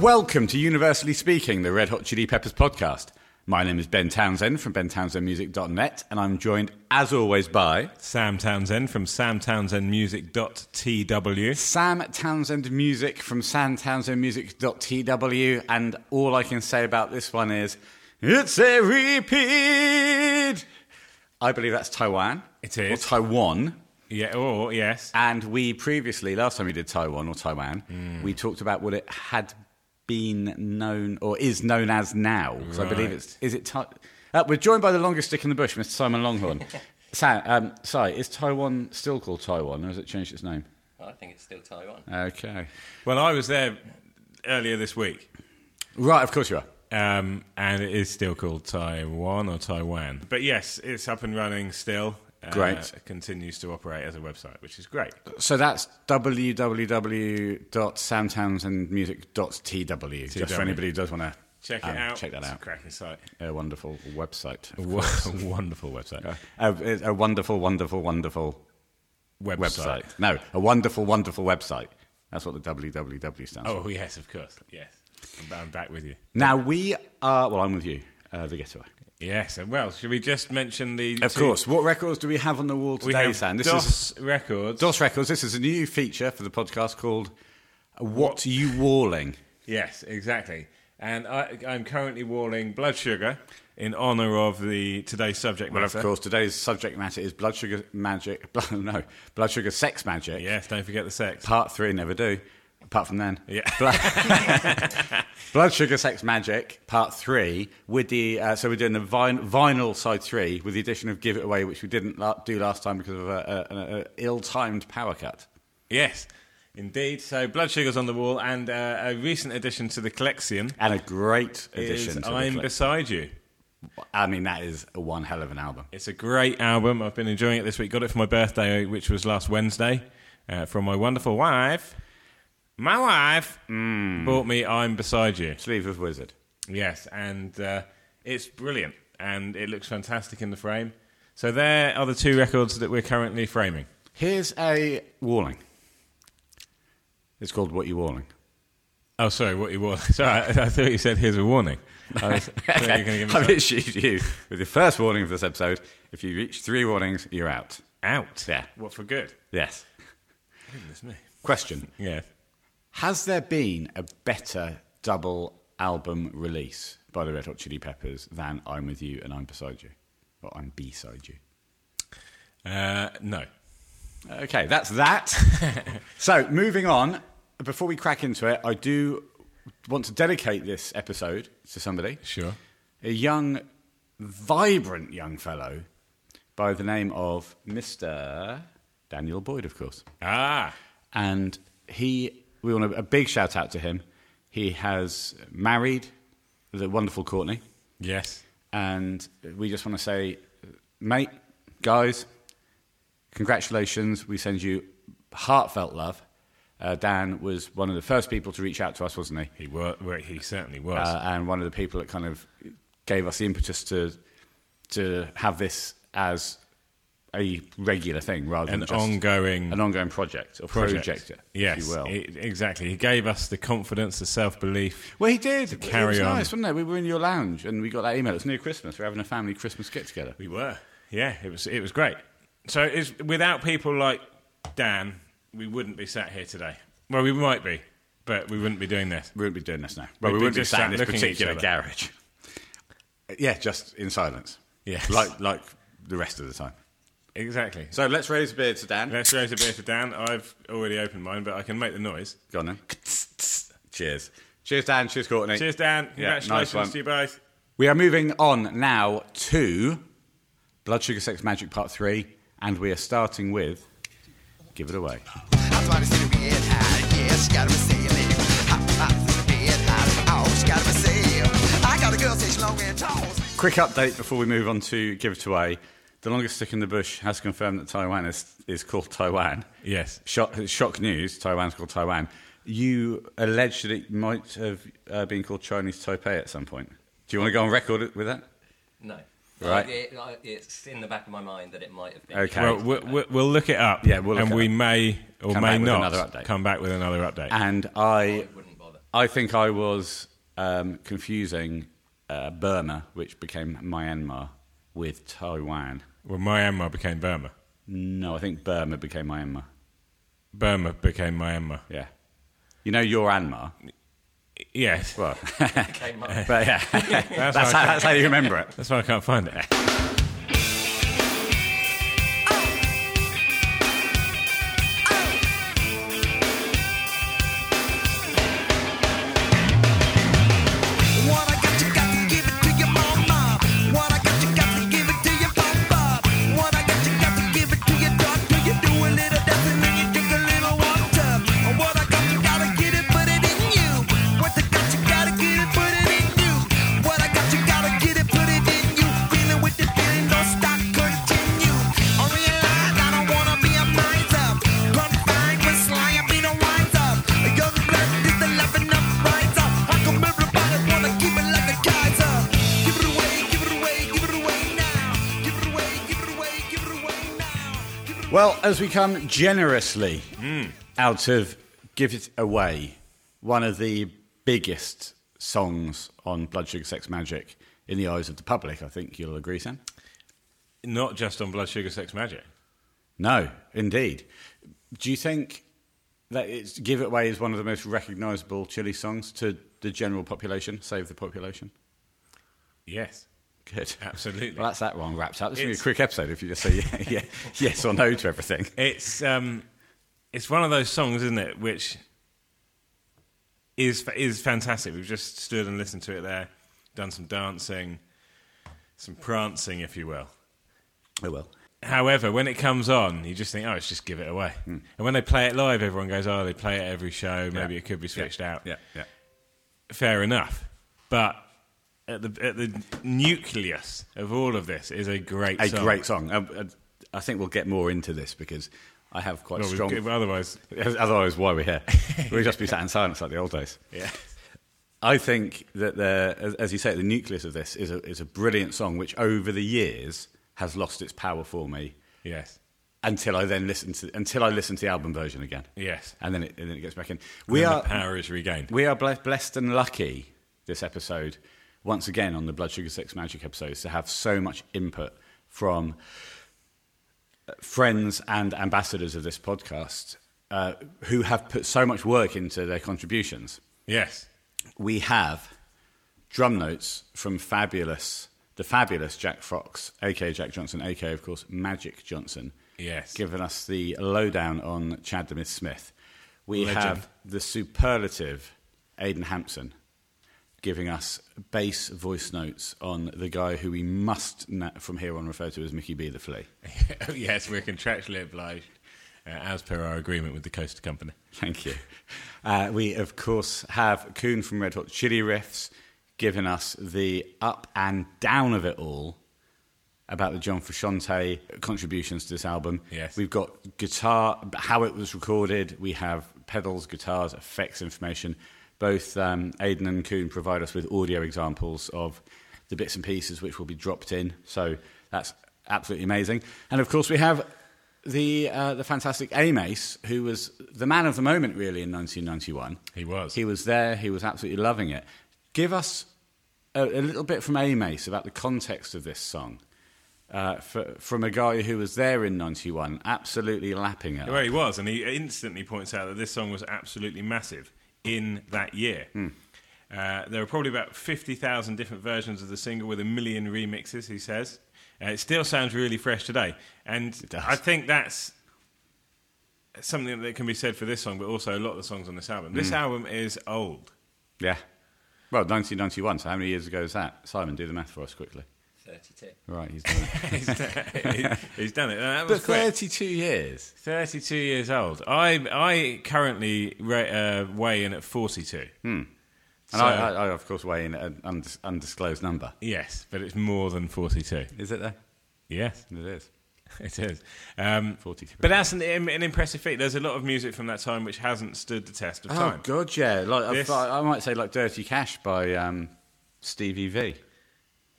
Welcome to Universally Speaking, the Red Hot Chili Peppers podcast. My name is Ben Townsend from bentownsendmusic.net, and I'm joined, as always, by Sam Townsend from samtownsendmusic.tw. Sam Townsend Music from samtownsendmusic.tw, and all I can say about this one is, it's a repeat! I believe that's Taiwan. It is. Or Taiwan. Yeah, oh, yes. And we previously, last time we did Taiwan or Taiwan, Hmm. we talked about what it had been known or is known as now. So I believe it's is it. Tai- uh, we're joined by the longest stick in the bush, Mr. Simon Longhorn. Sam, um, sorry, is Taiwan still called Taiwan, or has it changed its name? I think it's still Taiwan. Okay, Well, I was there earlier this week, right. Of course you are. um, and it is still called Taiwan or Taiwan. But yes, it's up and running still. Uh, Great. It continues to operate as a website, which is great. So that's www.samtownsendmusic.tw. Just for anybody who does want to Check it um, out. Check that It's a out. cracking site. A wonderful website. A wonderful website. A, a wonderful, wonderful, wonderful Website. website. No, a wonderful, wonderful website. That's what the www stands for. Oh, yes, of course. Yes. I'm- I'm back with you. Now we are. Well, I'm with you. Uh, the getaway. Yes, well, should we just mention the. Of two- course. What records do we have on the wall We today, have Sam? This DOS is Records. DOS Records. This is a new feature for the podcast called "What are You Walling." Yes, exactly. And I, I'm currently walling blood sugar in honour of the today's subject Well, matter. of course, today's subject matter is blood sugar magic. no, blood sugar sex magic. Yes, don't forget the sex. Part three, never do. Apart from then. Yeah. Blood, Blood Sugar Sex Magik, part three, with the uh, so we're doing the vin- vinyl side three with the addition of Give It Away, which we didn't la- do last time because of an ill-timed power cut. Yes, indeed. So blood sugar's on the wall, and uh, a recent addition to the collection And a great addition to "I'm. Beside You." I mean, that is a one hell of an album. It's a great album. I've been enjoying it this week. Got it for my birthday, which was last Wednesday, uh, from my wonderful wife. My wife Hmm. bought me "I'm Beside You." Sleeve of Wizard. Yes, and uh, it's brilliant, and it looks fantastic in the frame. So there are the two records that we're currently framing. Here's a warning. It's called What You Warning. Oh, sorry, what you want? Sorry, I, I thought you said here's a warning. I was- thought you were going to give me I've some- issued you with the first warning of this episode. If you reach three warnings, you're out. out. Yeah. What for good? Yes. Goodness me. Question. Yeah. Has there been a better double album release by the Red Hot Chili Peppers than I'm With You and I'm Beside You? Or I'm Beside You? Uh, no. Okay, that's that. so, moving on, before we crack into it, I do want to dedicate this episode to somebody. Sure. A young, vibrant young fellow by the name of Mr. Daniel Boyd, of course. Ah. and he we want a, a big shout out to him. He has married the wonderful Courtney, Yes. and we just want to say, mate, guys, congratulations. We send you heartfelt love. Uh, Dan was one of the first people to reach out to us, wasn't he? He were, he certainly was. Uh, and one of the people that kind of gave us the impetus to to have this as a regular thing rather An than just ongoing an ongoing project or project. project, yes, if you will. e- exactly. He gave us the confidence, the self belief. Well, he did. it carry was on. nice, wasn't it? We were in your lounge and we got that email. It's near Christmas. We're having a family Christmas get together. We were. Yeah, it was. It was great. So, it's, without people like Dan, we wouldn't be sat here today. Well, we might be, but we wouldn't be doing this. We wouldn't be doing this now. Well, We'd we would not be just sat in this looking at each particular garage. Yeah, just in silence. Yes. Like, like the rest of the time. Exactly. So let's raise a beer to Dan. Let's raise a beer to Dan. I've already opened mine, but I can make the noise. Go on then. Cheers. Cheers, Dan. Cheers, Courtney. Cheers, Dan. Yeah, nice to you both. We are moving on now to Blood Sugar Sex Magik Part 3, and we are starting with Give It Away. I thought it's gonna get high, yeah, she gotta receive it. Hot spots in the bed, hot, she gotta receive. I got a girl say she long and tall. Quick update before we move on to Give It Away. The longest stick in the bush has confirmed that Taiwan is, is called Taiwan. Yes. Shock, shock news, Taiwan's called Taiwan. You alleged that it might have uh, been called Chinese Taipei at some point. Do you want to go on record with that? No. Right. It- it- it's in the back of my mind that it might have been. Okay. Well, we'll, we'll- we'll look it up. Yeah, we'll look and it we up. may or Come may back with not another update. come back with another update. And I I, wouldn't bother. I think I was um, confusing uh, Burma, which became Myanmar, with Taiwan. Well, Myanmar became Burma. No, I think Burma became Myanmar. Burma became Myanmar. Yeah. You know your Anmar? Yes. Well, but yeah, That's, that's, how, that's how you remember it. that's why I can't find it. As we come generously out of Give It Away, one of the biggest songs on Blood Sugar Sex Magik in the eyes of the public, I think you'll agree, Sam? Not just on Blood Sugar Sex Magik. No, indeed. Do you think that it's Give It Away is one of the most recognisable Chili songs to the general population? Save the population? Yes. Good. Absolutely. Well, that's that one wrapped up. This will be a quick episode if you just say yeah, yeah, yes or no to everything. It's um, it's one of those songs, isn't it, which is is fantastic. We've just stood and listened to it there, done some dancing, some prancing, if you will. Oh, well. However, when it comes on, you just think, oh, it's just give it away. And when they play it live, everyone goes, oh, they play it every show. Maybe Yeah. it could be switched out. Yeah, yeah. Fair enough. But at the, at the nucleus of all of this is a great A song. great song. Um, uh, I think we'll get more into this because I have quite Well, strong. Otherwise, Otherwise, why we're here? We'd just be sat in silence like the old days. yeah. I think that the, as, you say, the nucleus of this is a, is a brilliant song, which over the years has lost its power for me Yes. until I then listen to until I listen to the album version again, Yes. and then it, and then it gets back in. We We are are power is regained. we are blessed and lucky this episode once again on the Blood Sugar Sex Magik episodes to have so much input from uh, friends and ambassadors of this podcast uh, who have put so much work into their contributions. Yes. we have drum notes from fabulous, the fabulous Jack Fox, aka Jack Johnson, aka of course Magic Johnson, Yes. giving us the lowdown on Chad the Smith. We Legend. have the superlative Aidan Hampson giving us bass voice notes on the guy who we must na- from here on refer to as Mickey B the Flea. yes, we're contractually obliged, uh, as per our agreement with the Coaster Company. Thank you. Uh, we, of course, have Coon from Red Hot Chili Riffs giving us the up and down of it all about the John Frusciante contributions to this album. Yes. We've got guitar, how it was recorded. We have pedals, guitars, effects information. Both um, Aidan and Coon provide us with audio examples of the bits and pieces which will be dropped in. So that's absolutely amazing. And of course, we have the uh, the fantastic Amace, who was the man of the moment really in 1991. He was. He was there. He was absolutely loving it. Give us a, a little bit from Amace about the context of this song. Uh, for, from a guy who was there in 91, absolutely lapping it. Well, he was, and he instantly points out that this song was absolutely massive in that year. Hmm. Uh, there are probably about 50,000 different versions of the single with a million remixes, he says. Uh, it still sounds really fresh today. And. I think that's something that can be said for this song, but also a lot of the songs on this album. Hmm. This album is old. Yeah. Well, 1991, so how many years ago is that? Simon, do the math for us quickly. 32. Right, he's done it. he's, done, he's done it. That was but quick. 32 years. 32 years old. I I currently ra- uh, weigh in at 42. And So- I, I, I, of course, weigh in an undis- undisclosed number. Yes, but it's more than 42. Is it there? Yes, It is. it is. Um, 42. but that's an, an impressive feat. There's a lot of music from that time which hasn't stood the test of time. Oh, time. God, yeah. Like, I- I, might say like Dirty Cash by um, Stevie V.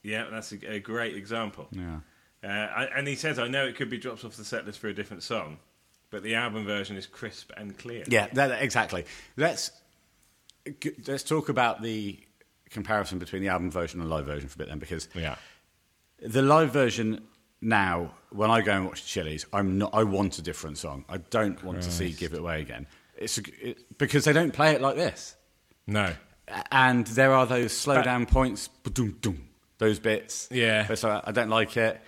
Yeah, that's a, a great example. Yeah. Uh, I, and he says, I know it could be dropped off the set list for a different song, but the album version is crisp and clear. Yeah, that, exactly. Let's g- let's talk about the comparison between the album version and live version for a bit then, because Yeah. the live version now, when I go and watch the Chili's, I'm not. I want a different song. I don't want to see "Give It Away" again. It's a, it, because they don't play it like this, No. And there are those slow But- down points, ba-dum-dum, those bits. Yeah. so I don't like it.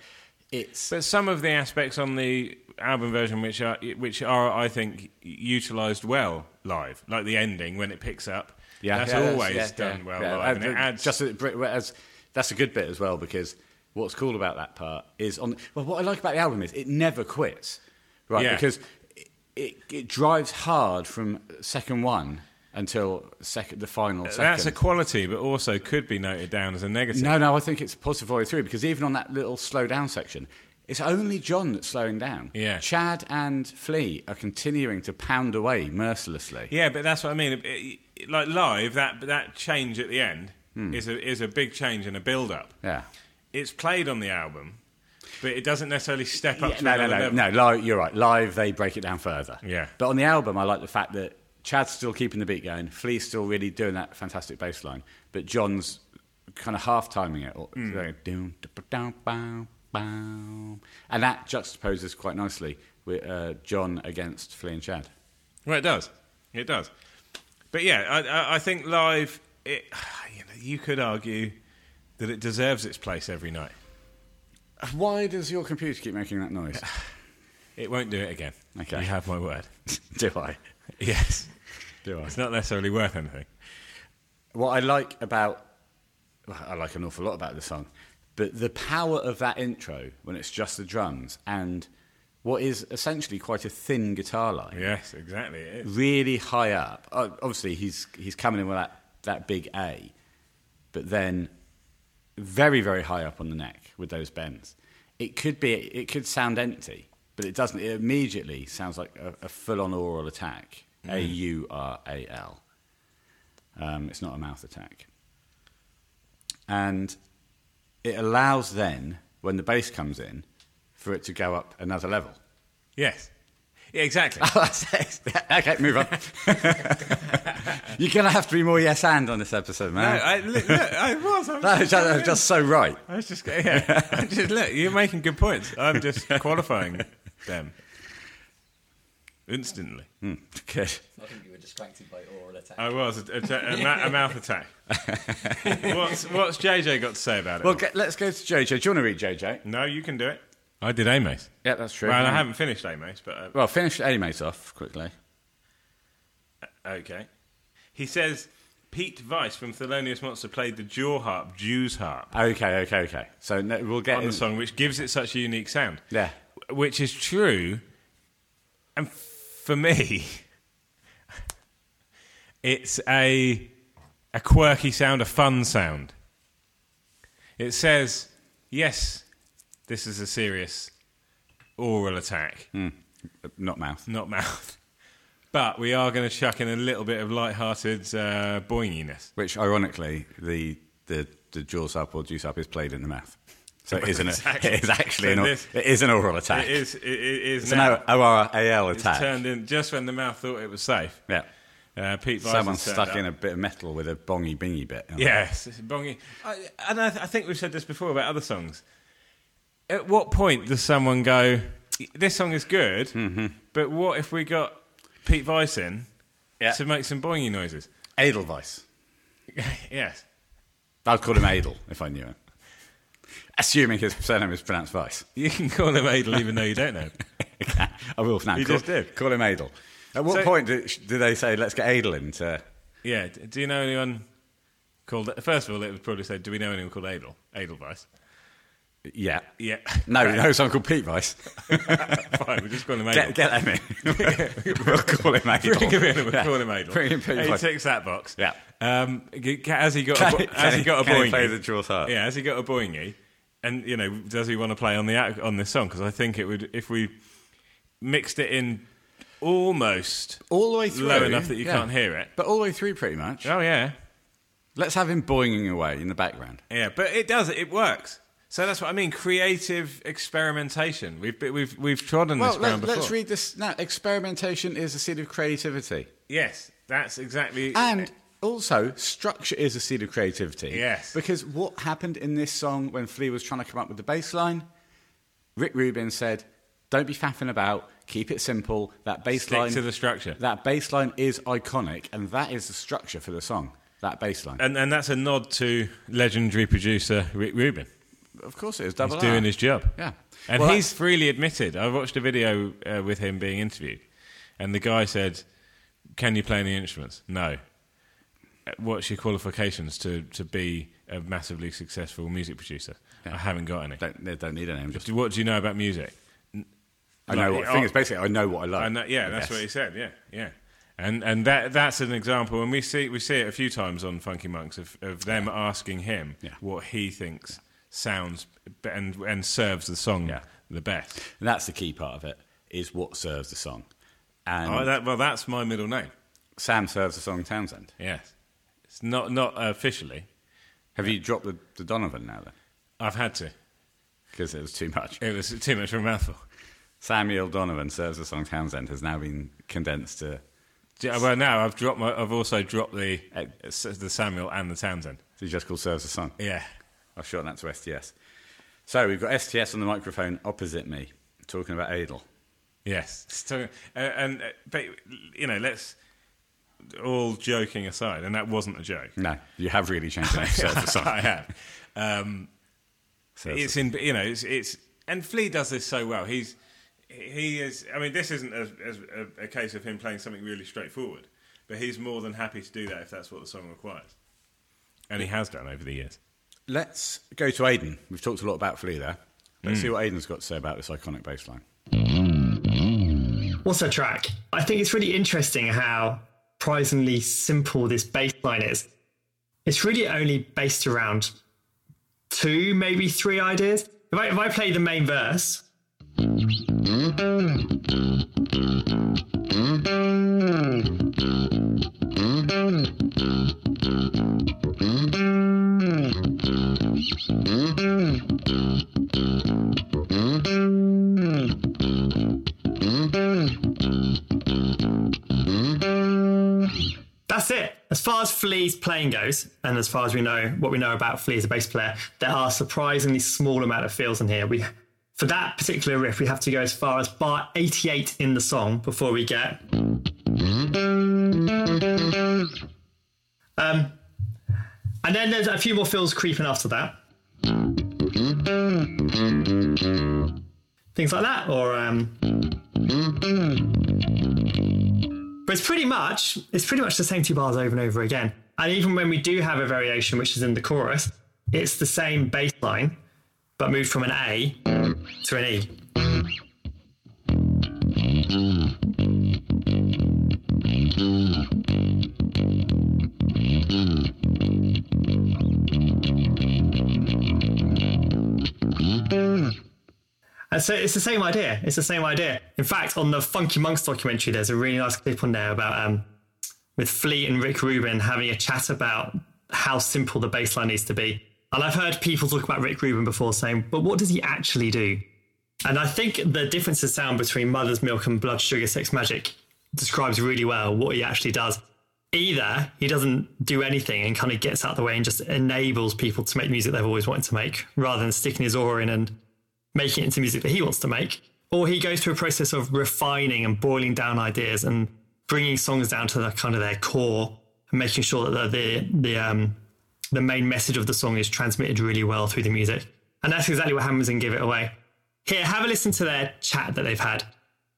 It's But some of the aspects on the album version, which are which are, I think, utilised well live, like the ending when it picks up. Yeah, that's yeah, always yeah, done yeah, well yeah. live, and it adds. just as, as that's a good bit as well because what's cool about that part is on. Well, what I like about the album is it never quits, right? Yeah. Because it, it, it drives hard from second one until second the final. Second. that's a quality, but also could be noted down as a negative. no, no, I think it's positive all the way through because even on that little slow down section. It's only John that's slowing down. Yeah. Chad and Flea are continuing to pound away mercilessly. Yeah, but that's what I mean. It- it- like live, that that change at the end Hmm. is a is a big change and a build up. Yeah. It's played on the album, but it doesn't necessarily step up Yeah, to no, no, no, level. no. Live, you're right. Live, they break it down further. Yeah. But on the album, I like the fact that Chad's still keeping the beat going. Flea's still really doing that fantastic bass line, but John's kind of half timing it. Or, going, doom, down, bow, bow. and that juxtaposes quite nicely with uh, John against Flea and Chad. Well, it does. It does. But yeah, I, I, I think live, it, you, know, you could argue that it deserves its place every night. Why does your computer keep making that noise? It won't do it again. Okay. You have my word. Do I? yes. Do I? It's not necessarily worth anything. What I like about, I like an awful lot about the song, but the power of that intro when it's just the drums and what is essentially quite a thin guitar line, Yes, exactly. It is. really high up. Obviously, he's he's coming in with that, that big A, but then very very high up on the neck with those bends. It could be it could sound empty, but it doesn't. It immediately sounds like a, a full on oral attack. A U R A L. Um, it's not a mouth attack. And it allows then, when the bass comes in, for it to go up another level. Yes. Yeah, exactly. okay, move on. You're going to have to be more yes and on this episode, no, man. I, look, look, I was. I was, that is just, just so right. I was just, yeah. I just, look, you're making good points. I'm just qualifying them instantly. Hmm, good. I think you were distracted by oral attack. I was a, a, a, ma- a mouth attack. what's, what's JJ got to say about it? Well, get, let's go to JJ. Do you want to read JJ? no, you can do it. I did Amos. Yeah, that's true. Well, I haven't finished Amos, but uh, Well, finish A-Mace off quickly. okay. He says Pete Weiss from Thelonious Monster played the jaw harp, Jew's harp, Okay, okay, okay. So no, we'll get on in- the song, which gives it such a unique sound. Yeah. Which is true. And for me, it's a a quirky sound, a fun sound. It says, yes, this is a serious oral attack, Not mouth. not mouth. But we are going to chuck in a little bit of light-hearted uh, boinginess. Which, ironically, the the the jaws up or juice up is played in the mouth. So it isn't. Exactly. It is actually So an. this- it is an oral attack. It is. It, it is It's an now. O R A L It's attack. turned in just when the mouth thought it was safe. Yeah. Uh, Pete has stuck up. in a bit of metal with a bongy bingy bit. on it. Yes, it's bongy. I, and I, I think we've said this before about other songs. At what point does someone go, "This song is good," but what if we got Pete Weiss in Yeah. to make some bongy noises? Edelweiss. yes. I'd call him Adel if I knew it. Assuming his surname is pronounced Vice. You can call him Adel even though you don't know. I will now. You call, just did. Call him Adel. At what So- point do, do they say, let's get Adel in to... Yeah. Do you know anyone called? First of all, it would probably say, "Do we know anyone called Adel? Edelweiss?" Yeah. Yeah. No, no, someone called Pete Vice. Fine. We'll just call him Adel. Get, get them in. we'll call him Adel. Bring him in and we'll Yeah. call him Adel. Bring in Pete he Weiss. ticks that box. Yeah. Um, has he got Can a, bo- has he he- got a boingy? play the Jaws harp? Yeah, has he got a boingy? And you know, does he want to play on the act- on this song? Because I think it would if we mixed it in almost All the way through. low enough that you yeah. can't hear it. But all the way through, pretty much. Oh yeah, Let's have him boinging away in the background. yeah. But it does. It works. So that's what I mean. Creative experimentation. We've been- we've we've trodden Well, this ground let, before. let's read this now. Experimentation is a seed of creativity. Yes, that's exactly. And also, structure is a seed of creativity. Yes. Because what happened in this song when Flea was trying to come up with the bass line? Rick Rubin said, "Don't be faffing about. Keep it simple. That bass Stick line to the structure. That bass line is iconic, and that is the structure for the song. That bass line. And, and that's a nod to legendary producer Rick Rubin. of course, it is double He's doing his job. Yeah. And Well, he's freely admitted. I watched a video uh, with him being interviewed, and the guy said, "Can you play any instruments?" No. "Uh, What's your qualifications to, to be a massively successful music producer? I haven't got any. Don't, they don't need a name. Just What do you know about music? I know. What, the thing oh, is, basically, I know what I like. I know, yeah, that's what he said. Yeah, yeah, and and that that's an example, and we see we see it a few times on Funky Monks of, of them asking him Yeah. what he thinks sounds and and serves the song Yeah. the best. And that's the key part of it. Is what serves the song. And Oh, that, well, that's my middle name. Sam serves the song Townsend. Yes, it's not not officially. Have you dropped the, the Donovan now then? I've had to. Because it was too much. It was too much of a mouthful. Samuel Donovan serves the song Townsend has now been condensed to. Yeah, Well, now I've dropped. My, I've also dropped the uh, the Samuel and the Townsend. He just called serves the song. Yeah, I've shortened that to STS. So we've got STS on the microphone opposite me, talking about Adel. Yes, So, uh, and uh, but you know, let's all joking aside, and that wasn't a joke. No, you have really changed the name. to song. I have. Um, Serves it's in you know it's, it's and Flea does this so well. He's he is. I mean, this isn't a, a, a case of him playing something really straightforward, but he's more than happy to do that if that's what the song requires, and he has done over the years. Let's go to Aidan. We've talked a lot about Flea there. Let's see what Aidan's got to say about this iconic bass line. What's that track? I think it's really interesting how surprisingly simple this baseline is. It's really only based around two, maybe three ideas. If I, if I play the main verse, As far as Flea's playing goes, and as far as we know, what we know about Flea as a bass player, there are surprisingly small amount of fills in here. We, for that particular riff, we have to go as far as bar 88 in the song before we get. Um, and then there's a few more fills creeping after that. Things like that, or um, but it's pretty much it's pretty much the same two bars over and over again. And even when we do have a variation, which is in the chorus, it's the same bass line, but moved from an A to an E. And so it's the same idea. It's the same idea. In fact, on the Funky Monks documentary, there's a really nice clip on there about um, with Flea and Rick Rubin having a chat about how simple the bass line needs to be. And I've heard people talk about Rick Rubin before saying, but what does he actually do? And I think the difference in sound between Mother's Milk and Blood Sugar Sex Magik describes really well what he actually does. Either he doesn't do anything and kind of gets out of the way and just enables people to make music they've always wanted to make, rather than sticking his oar in and making it into music that he wants to make, or he goes through a process of refining and boiling down ideas and bringing songs down to the kind of their core and making sure that the the um, the main message of the song is transmitted really well through the music. And that's exactly what happens in Give It Away. Here, have a listen to their chat that they've had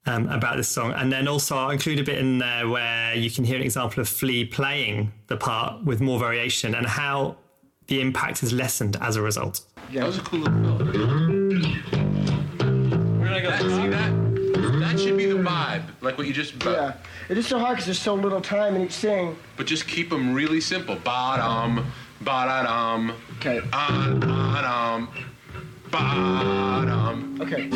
um, about this song, and then also I'll include a bit in there where you can hear an example of Flea playing the part with more variation and how the impact is lessened as a result. That was a cool little like what you just. Yeah. It is so hard because there's so little time in each thing. But just keep them really simple. Ba-dum, ba-da-dum, Okay. ah-da-dum, ba-dum. Okay.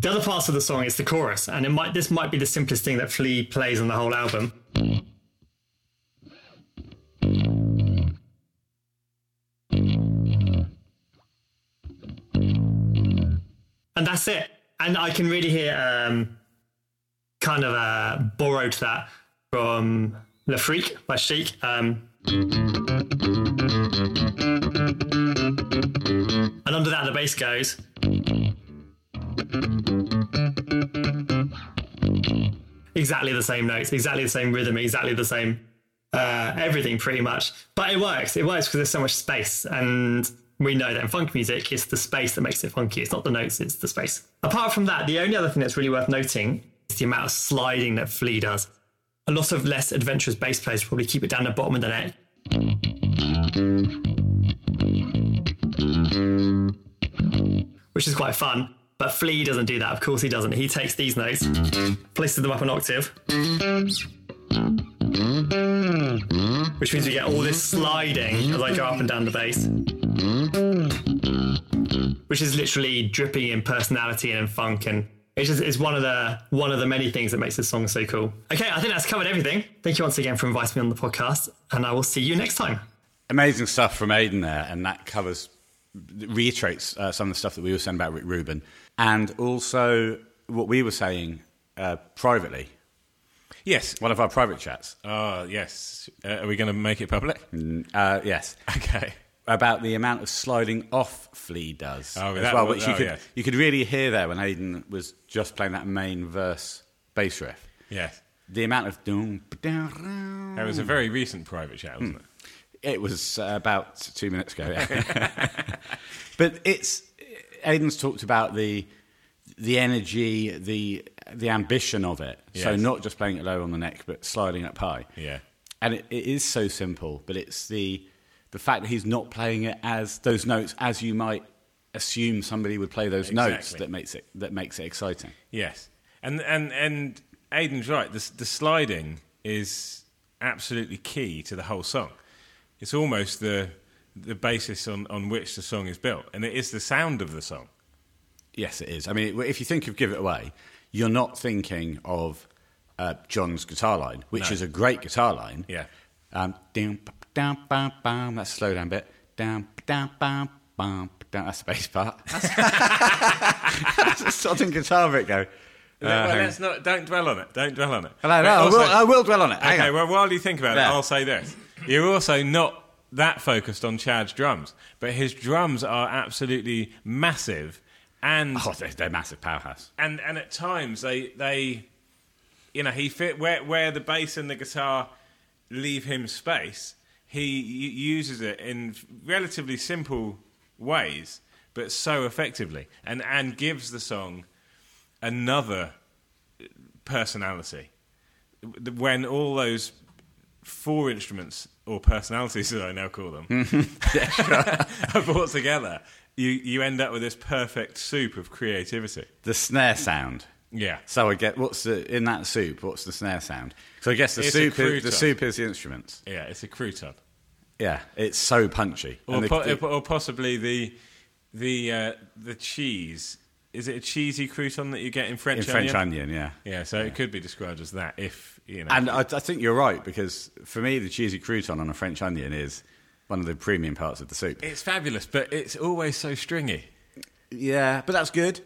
The other parts of the song is the chorus, and it might this might be the simplest thing that Flea plays on the whole album. And that's it. And I can really hear um, kind of uh, borrowed that from Le Freak by Chic. Um, and under that, the bass goes. Exactly the same notes, exactly the same rhythm, exactly the same uh, everything, pretty much. But it works. It works because there's so much space, and we know that in funk music, it's the space that makes it funky. It's not the notes; it's the space. Apart from that, the only other thing that's really worth noting is the amount of sliding that Flea does. A lot of less adventurous bass players probably keep it down the bottom of the neck. Which is quite fun. But Flea doesn't do that. Of course he doesn't. He takes these notes, places them up an octave, which means we get all this sliding as I go up and down the bass, which is literally dripping in personality and in funk and it's just it's one of the one of the many things that makes this song so cool. Okay, I think that's covered everything. Thank you once again for inviting me on the podcast, and I will see you next time. Amazing stuff from Aidan there, and that covers, reiterates uh, some of the stuff that we were saying about Rick Rubin, and also what we were saying uh, privately. Yes. One of our private chats. Oh, yes. Uh, are we going to make it public? Uh, yes. Okay. About the amount of sliding off Flea does Oh, as well, was- which you oh, could yes. you could really hear there when Aidan was just playing that main verse bass riff. Yes. The amount of doom, That was a very recent private chat, wasn't it? It was about two minutes ago. Yeah. but it's Aidan's talked about the the energy, the the ambition of it. So not just playing it low on the neck, but sliding up high. Yeah. And it, it is so simple, but it's the the fact that he's not playing it as those notes as you might assume somebody would play those notes that makes it that makes it exciting. Yes, and and and Aidan's right. The, the sliding is absolutely key to the whole song. It's almost the the basis on, on which the song is built, and it is the sound of the song. Yes, it is. I mean, if you think of "Give It Away," you're not thinking of uh, John's guitar line, which No. is a great guitar line. Yeah. Um, down, down, bam, bam. That's slow down bit. Down, down, bam, bam. down. That's the bass part. That's the sodding guitar bit go. well, let's not. Don't dwell on it. Don't dwell on it. Uh, No, no, But I, will, I will dwell on it. Hang Okay, on. well, while you think about Yeah. it, I'll say this. You're also not that focused on Chad's drums, but his drums are absolutely massive, and Oh, they're, they're massive powerhouse. and and at times they they, you know, he fit where where the bass and the guitar leave him space. He uses it in relatively simple ways, but so effectively, and and gives the song another personality when all those four instruments or personalities, as I now call them, are brought together, you, you end up with this perfect soup of creativity. The snare sound. Yeah. So I get what's the in that soup? What's the snare sound? So I guess the It's a soup is, the crouton. soup is the instruments. Yeah, it's a crouton. Yeah, it's so punchy. Or, And the- po- the- or possibly the the uh, the cheese. Is it a cheesy crouton that you get in French in French onion? onion, yeah. Yeah, so it could be described as that if, you know. And I, I think you're right because for me, the cheesy crouton on a French onion is one of the premium parts of the soup. it's fabulous, but it's always so stringy. Yeah, but that's good.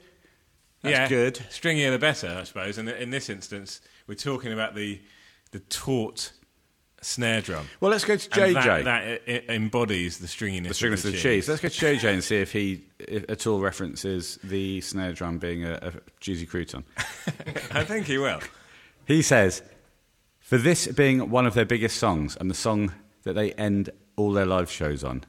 That's yeah, good. Stringier the better, I suppose. And in this instance, we're talking about the the taut snare drum. Well, let's go to And JJ. That, that embodies the stringiness, the stringiness of the cheese. Let's go to JJ and see if he if at all references the snare drum being a, a cheesy crouton. I think he will. He says, for this being one of their biggest songs and the song that they end all their live shows on,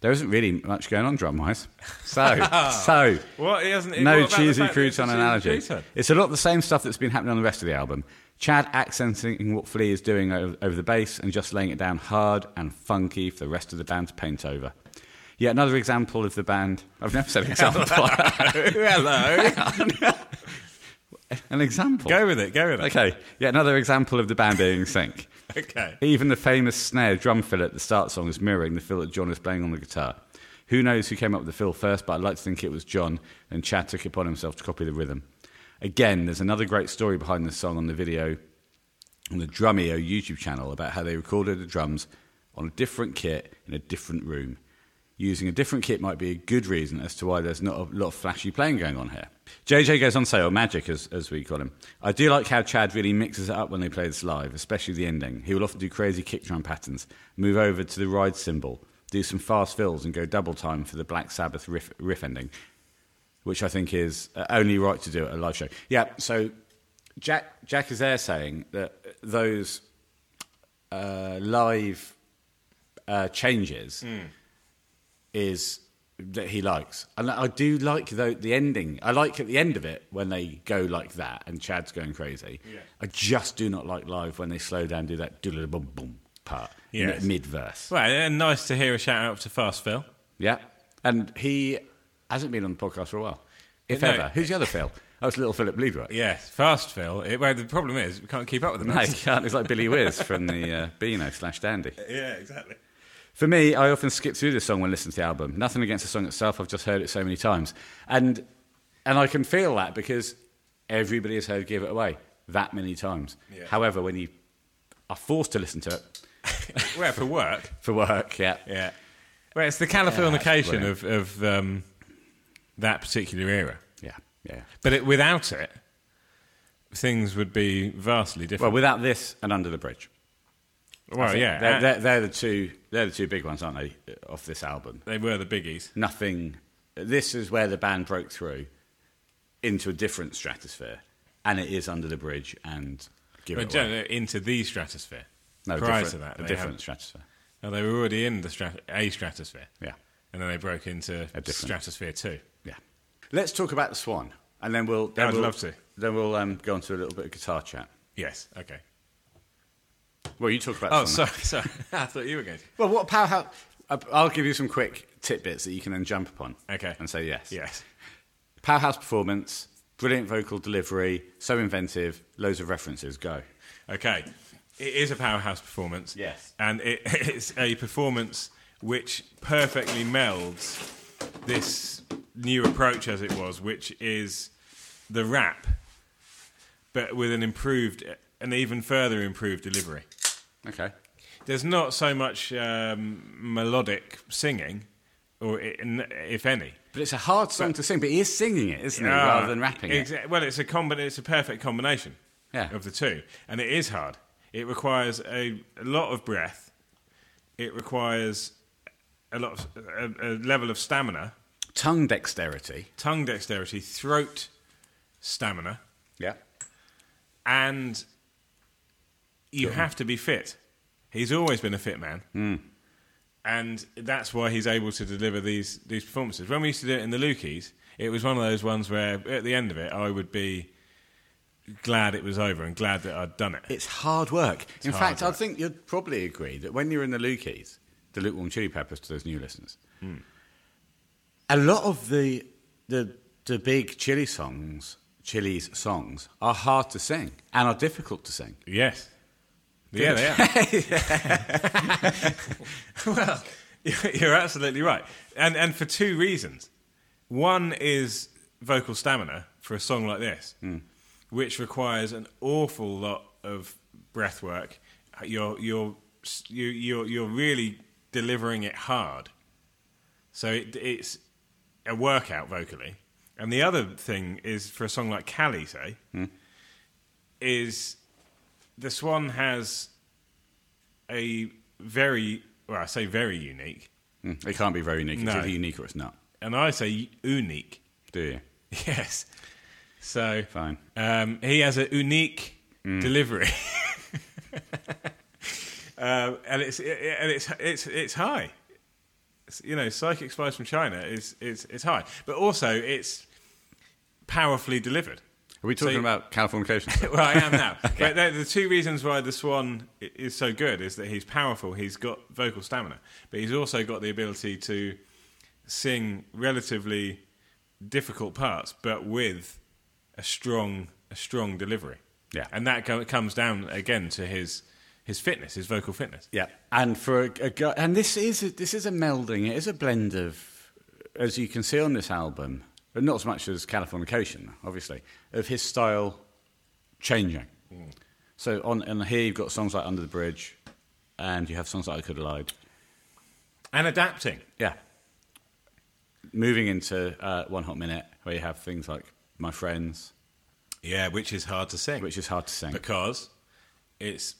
there isn't really much going on drum wise. So, so What? He hasn't. no cheesy fact that it's a crouton analogy. crouton? It's a lot of the same stuff that's been happening on the rest of the album. Chad accenting what Flea is doing over, over the bass and just laying it down hard and funky for the rest of the band to paint over. Yet another example of the band. I've never said example. Hello. An example. go with it. Go with it. Okay. Yet another example of the band being in sync. Okay. Even the famous snare drum fill at the start song is mirroring the fill that John is playing on the guitar. Who knows who came up with the fill first, but I'd like to think it was John, and Chad took it upon himself to copy the rhythm. Again, there's another great story behind this song on the video on the Drumeo YouTube channel about how they recorded the drums on a different kit in a different room. Using a different kit might be a good reason as to why there's not a lot of flashy playing going on here. JJ goes on or Magic as, as we call him, I do like how Chad really mixes it up when they play this live, especially the ending. He will often do crazy kick drum patterns, move over to the ride cymbal, do some fast fills, and go double time for the Black Sabbath riff, riff ending, which I think is uh, only right to do at a live show. Yeah, so Jack, Jack is there saying that those uh, live uh, changes is that he likes, and I do like the, the ending. I like at the end of it when they go like that, and Chad's going crazy. I just do not like live when they slow down, do that doodle boom boom part Yes. mid verse. Well, and nice to hear a shout out to Fast Phil. Yeah, and he hasn't been on the podcast for a while, if No. ever. Who's the other Phil? Oh, it's little Philip Bleedrock. Yes, Fast Phil. It, well, the problem is we can't keep up with them. No, can't. It's like Billy Whiz from the uh, Beano slash Dandy. yeah, exactly. For me, I often skip through this song when listening to the album. Nothing against the song itself, I've just heard it so many times. And, and I can feel that because everybody has heard Give It Away that many times. Yeah. However, when you are forced to listen to it Where, for work. for work, yeah. Yeah. Well, it's the Californication that's of, of um, that particular era. Yeah, yeah. But it, without it, things would be vastly different. Well, without this and Under the Bridge. Well, yeah, They're, uh, they're, they're, the two, they're the two big ones, aren't they, off this album? they were the biggies. Nothing. This is where the band broke through into a different stratosphere. And it is Under the Bridge and Give But It Away. into the stratosphere. No, Prior different, to that, a different had- stratosphere. no, they were already in the strat- a stratosphere, Yeah, and then they broke into A stratosphere two. yeah. Let's talk about the Swan, and then we'll. Then I'd we'll, love to. Then we'll um, go on to a little bit of guitar chat. Yes. Okay. Well, you talk about. Oh, the sorry, sorry. I thought you were going to. Well, what powerhouse? Uh, I- I'll give you some quick tidbits that you can then jump upon. Okay. And say yes. Yes. Powerhouse performance, brilliant vocal delivery, so inventive, loads of references. Go. Okay. It is a powerhouse performance. Yes. And it, it's a performance which perfectly melds this new approach as it was, which is the rap, but with an improved, an even further improved delivery. Okay. There's not so much um, melodic singing, or if any. But it's a hard song to sing, but he is singing it, isn't he, Ah, rather than rapping it? exa- Well, it's a combi- It's a perfect combination Yeah. of the two, and it is hard. It requires a, a lot of breath. It requires a lot of a, a level of stamina, Tongue dexterity. tongue dexterity, throat stamina, Yeah. and you have to be fit. He's always been a fit man. Hmm. And that's why he's able to deliver these, these performances. When we used to do it in the Lukey's, it was one of those ones where at the end of it, I would be glad it was over and glad that I'd done it. It's hard work. In hard fact, I think you'd probably agree that when you're in the Lukey's, the lukewarm chili peppers to those new listeners, Hmm. a lot of the, the the big chili songs, chili's songs, are hard to sing and are difficult to sing. Yes. Yeah, they are. well, you're absolutely right. And, and for two reasons. One is vocal stamina for a song like this, hmm. which requires an awful lot of breath work. You're, you're, you- you're, you're really delivering it hard. So it, it's a workout vocally. And the other thing is for a song like Cali, say, hmm. is the Swan has a very, well, I say very unique, Mm. It can't be very unique. It's No. either unique or it's not. and I say unique. Do you? Yes. So Fine. um, he has a unique delivery, um, and it's and it's it's it's high. It's, you know, Psychic Spice from China is is it's high, but also it's powerfully delivered. Are we talking So- about Californication? well, I am now. But the, the two reasons why the Swan is so good is that he's powerful, he's got vocal stamina, but he's also got the ability to sing relatively difficult parts, but with a strong, a strong delivery. Yeah. and that co- comes down again to his his fitness, his vocal fitness. yeah. And for a, a guy, and this is a, this is a melding. It is a blend of as you can see on this album, not as much as Californication, obviously, of his style changing. So on and here you've got songs like Under the Bridge, and you have songs like I Could Have Lied. And adapting. Yeah. Moving into uh, One Hot Minute, where you have things like My Friends, Yeah, which is hard to sing. which is hard to sing. because it's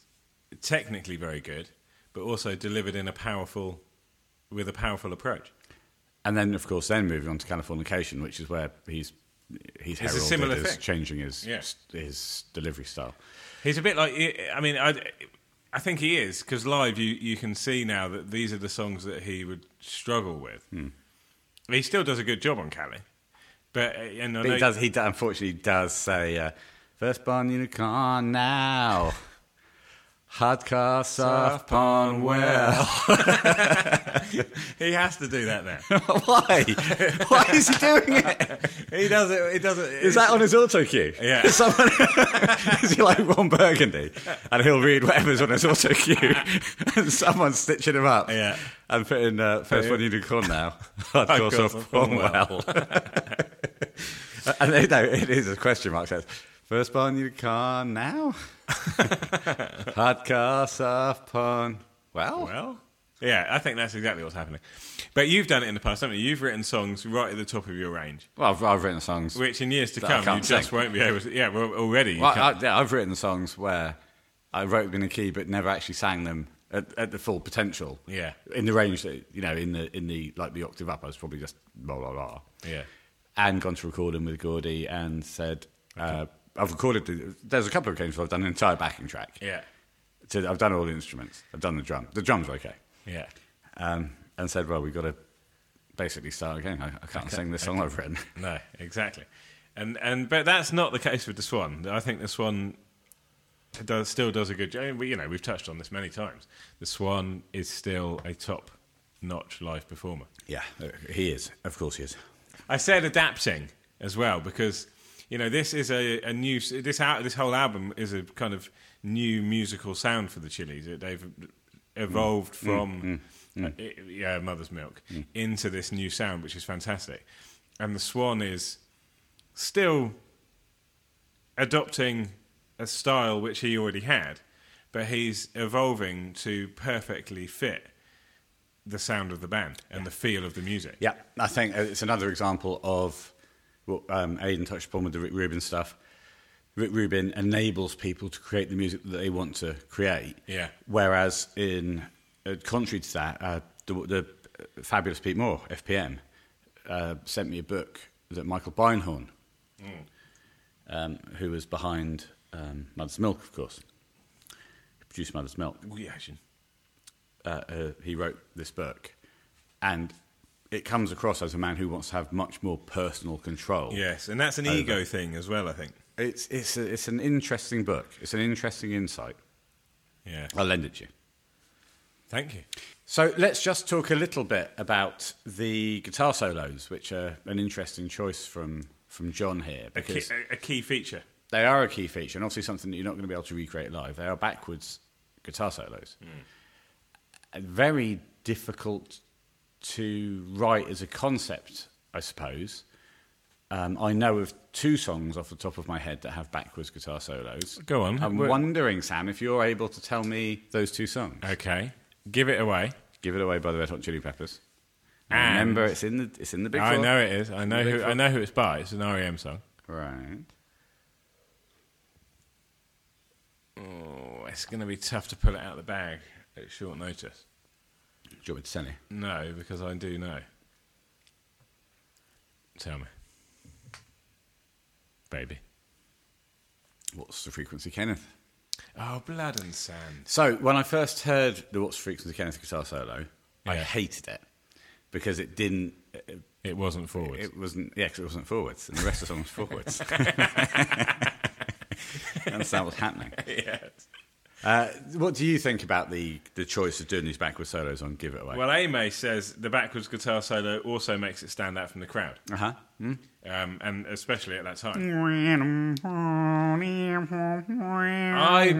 technically very good, but also delivered in a powerful, with a powerful approach. And then, of course, then moving on to Californication, which is where he's he's It's a similar thing. changing his Yeah. his delivery style. He's a bit like, I mean, I, I think he is because live you, you can see now that these are the songs that he would struggle with. Hmm. He still does a good job on Cali, but uh, and But he does. He unfortunately does say, uh, first born unicorn now, hardcore soft porn well." he has to do that now. Why? Why is he doing it? he does it. He does it. Is that on his auto cue? Yeah. Someone, is he like Ron Burgundy? And he'll read whatever's on his auto cue. and someone's stitching him up. Yeah. And putting uh, first one you unicorn now. Hardcore Hardcore soft porn well. and they, no, it is a question mark. Says first born unicorn now. Hardcore soft porn. Well, Well, yeah, I think that's exactly what's happening. But you've done it in the past, haven't you? You've written songs right at the top of your range, well I've, I've written songs. which in years to That I come you can't just sing. won't be able to. Yeah, well, already. You Well, can't- I, yeah, I've written songs where I wrote them in a key, but never actually sang them at, at the full potential. Yeah. in the range that you know, in the in the like the octave up, I was probably just blah blah blah. yeah. And gone to record them with Gordy and said, uh, I've recorded. The, there's a couple of occasions where I've done an entire backing track. Yeah. So I've done all the instruments. I've done the drum. The drums are okay. Yeah. Um, and said, well, we've got to basically start again. I, I can't sing this song I've written. No, exactly. And and but that's not the case with the Swan. I think the Swan does still does a good job. You know, we've touched on this many times. The Swan is still a top-notch live performer. Yeah, uh, he is. Of course, he is. I said adapting as well because you know this is a, a new this out this whole album is a kind of new musical sound for the Chili's. They've evolved mm. Mm. from mm. uh, i- yeah, Mother's Milk into this new sound, which is fantastic. And the Swan is still adopting a style which he already had, but he's evolving to perfectly fit the sound of the band and the feel of the music. Yeah, I think uh, it's another example of what um, Aidan touched upon with the Rick Rubin stuff. Rick Rubin enables people to create the music that they want to create. Yeah. Whereas, in uh, contrary to that, uh, the, the fabulous Pete Moore, FPM, uh, sent me a book that Michael Beinhorn, um, who was behind um, Mother's Milk, of course, who produced Mother's Milk Reaction. uh, uh, he wrote this book, and it comes across as a man who wants to have much more personal control. Yes, and that's an Over. ego thing as well, I think. it's it's a, it's an interesting book. It's an interesting insight. Yeah. I'll lend it to you. Thank you. So let's just talk a little bit about the guitar solos, which are an interesting choice from from John here A key, because a, key feature. they are a key feature and obviously something that you're not going to be able to recreate live. They are backwards guitar solos. Hmm. And very difficult to write as a concept, I suppose. Um, I know of two songs off the top of my head that have backwards guitar solos. Go on. I'm Wh- wondering, Sam, if you're able to tell me those two songs. Okay. Give it away. Give it away by the Red Hot Chili Peppers. And And- remember, it's in the it's in the big. I Four. know it is. I know who I know who it's by. It's an REM song. Right. Oh, it's going to be tough to pull it out of the bag at short notice. Do you want me to tell you? No, because I do know. Tell me. Baby. What's the frequency, Kenneth? Oh, blood and sand. So when I first heard the What's the Frequency Kenneth guitar solo, I hated it because it didn't. It, It wasn't forward. it wasn't. Yeah, 'cause it wasn't forwards, and the rest of the song was forwards. Understand what's happening? yes. Uh, what do you think about the the choice of doing these backwards solos on "Give It Away"? Well, Ame says the backwards guitar solo also makes it stand out from the crowd, uh huh. um, and especially at that time. I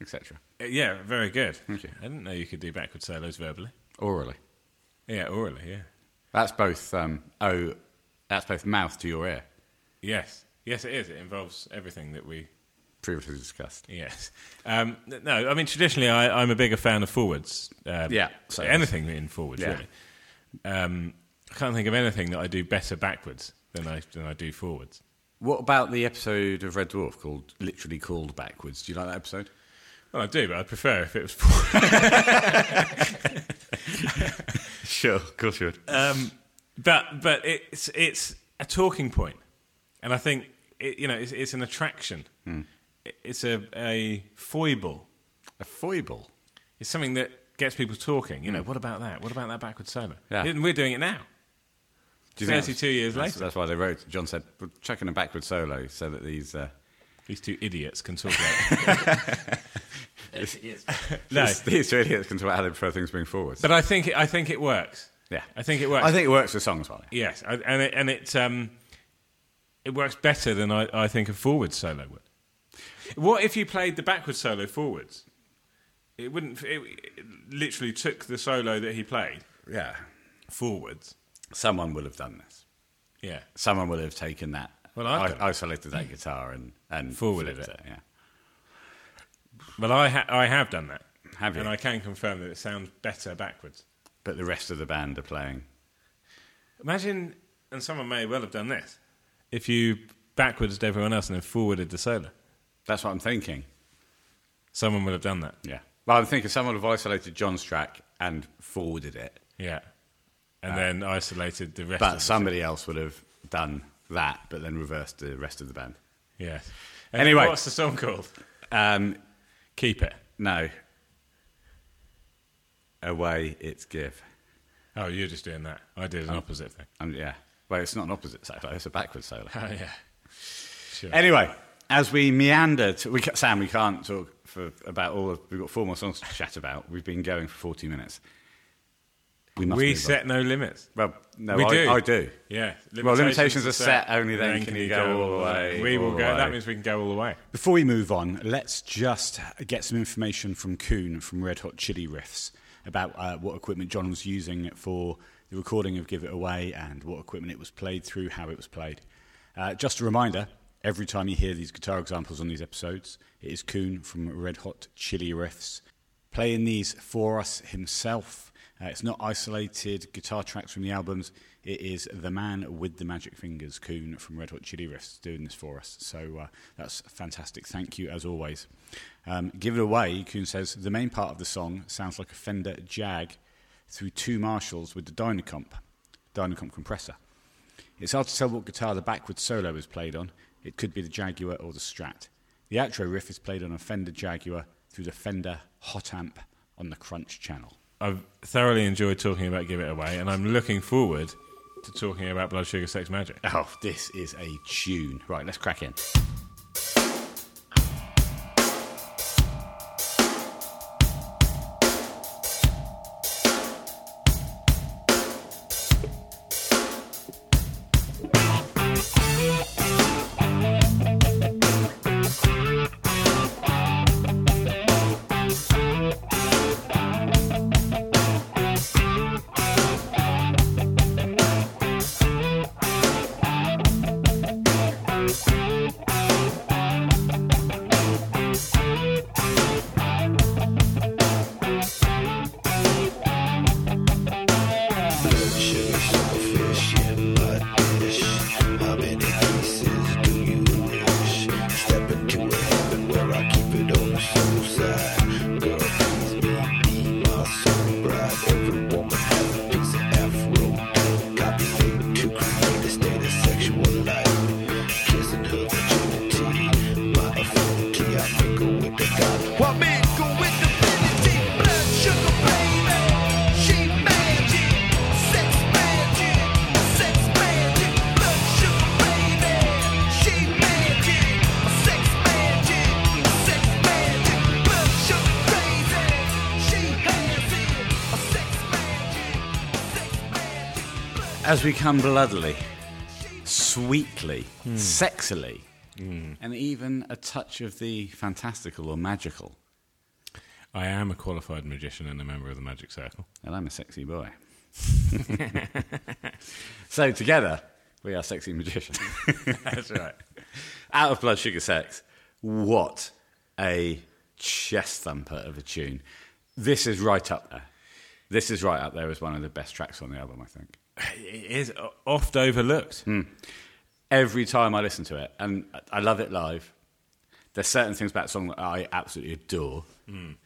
etc. Uh, yeah, very good. Thank you. I didn't know you could do backward solos verbally. Orally. Yeah, orally. Yeah. That's both. Um, oh, that's both mouth to your ear. Yes. Yes, it is. It involves everything that we. Previously discussed. Yes. Um, no, I mean traditionally, I, I'm a bigger fan of forwards. Um, Yeah, so- anything in forwards Yeah. really. Um, I can't think of anything that I do better backwards than I than I do forwards. What about the episode of Red Dwarf called literally called backwards? Do you like that episode? Well, I do, but I'd prefer if it was forwards. Sure, of course you would. um, but but it's it's a talking point, and I think it, you know it's, it's an attraction. It- It's a, a foible. A foible. It's something that gets people talking. You know, what about that? What about that backward solo? Yeah. And we're doing it now. Do you think 32 years that's, later. That's why they wrote. John said, "We're chucking a backward solo so that these uh, These two idiots can talk about. It no, these, these two idiots can talk about how they prefer things being forwards." but I think it, I think it works. Yeah, I think it works. I think it works for songs, well. yes, I, and it, and it um, it works better than I, I think a forward solo would. What if you played the backward solo forwards? It wouldn't. It, it literally took the solo that he played Yeah, forwards. someone will have done this. Yeah, Someone will have taken that, Well, I've I- it. isolated that guitar and and Forwarded flipped it. Yeah, well, I ha- I have done that. Have you? And I can confirm that it sounds better backwards. But the rest of the band are playing. Imagine, and someone may well have done this, if you backwards to everyone else and then forwarded the solo. That's what I'm thinking. Someone would have done that. Yeah, well, I'm thinking someone would have isolated John's track and forwarded it, Yeah. And then isolated the rest of but somebody else would have done that, but then reversed the rest of the band. Yes. And Anyway. What's the song called? Um, Keep It. no. Away, it's give. Oh, you're just doing that. I did an opposite thing. Um, yeah. Well, it's not an opposite solo; it's a backwards solo. Oh, yeah. Sure. Anyway, as we meander, to, we, Sam, we can't talk for about all of. We've got four more songs to chat about. We've been going for forty minutes. We must we move on. set no limits. Well, no, we I do. I do. Yeah. Well, limitations are set, only then can you go all the way, We will go. way. That means we can go all the way. Before we move on, let's just get some information from Kuhn from Red Hot Chili Riffs about uh, what equipment John was using for the recording of Give It Away and what equipment it was played through, how it was played. Uh, just a reminder every time you hear these guitar examples on these episodes, it is Kuhn from Red Hot Chili Riffs playing these for us himself. Uh, it's not isolated guitar tracks from the albums. It is the man with the magic fingers, Kuhn from Red Hot Chili Riffs, doing this for us. So uh, that's fantastic. Thank you as always. Um, Give it away. Kuhn says the main part of the song sounds like a Fender Jag through two Marshalls with the Dynacomp, Dynacomp compressor. It's hard to tell what guitar the backward solo is played on. It could be the Jaguar or the Strat. The outro riff is played on a Fender Jaguar through the Fender Hot Amp on the Crunch channel. I've thoroughly enjoyed talking about Give It Away, and I'm looking forward to talking about Blood Sugar Sex Magik. Oh, this is a tune. Right, let's crack in. Magic, blood As we come bloodily, sweetly, hmm. sexily, hmm. and even a touch of the fantastical or magical. I am a qualified magician and a member of the Magic Circle. And I'm a sexy boy. so together, we are sexy magicians. That's right. Out of Blood Sugar Sex. What a chest thumper of a tune. This is right up there. This is right up there as one of the best tracks on the album, I think. It is oft overlooked. Every time I listen to it, and I love it live, there's certain things about the song that I absolutely adore.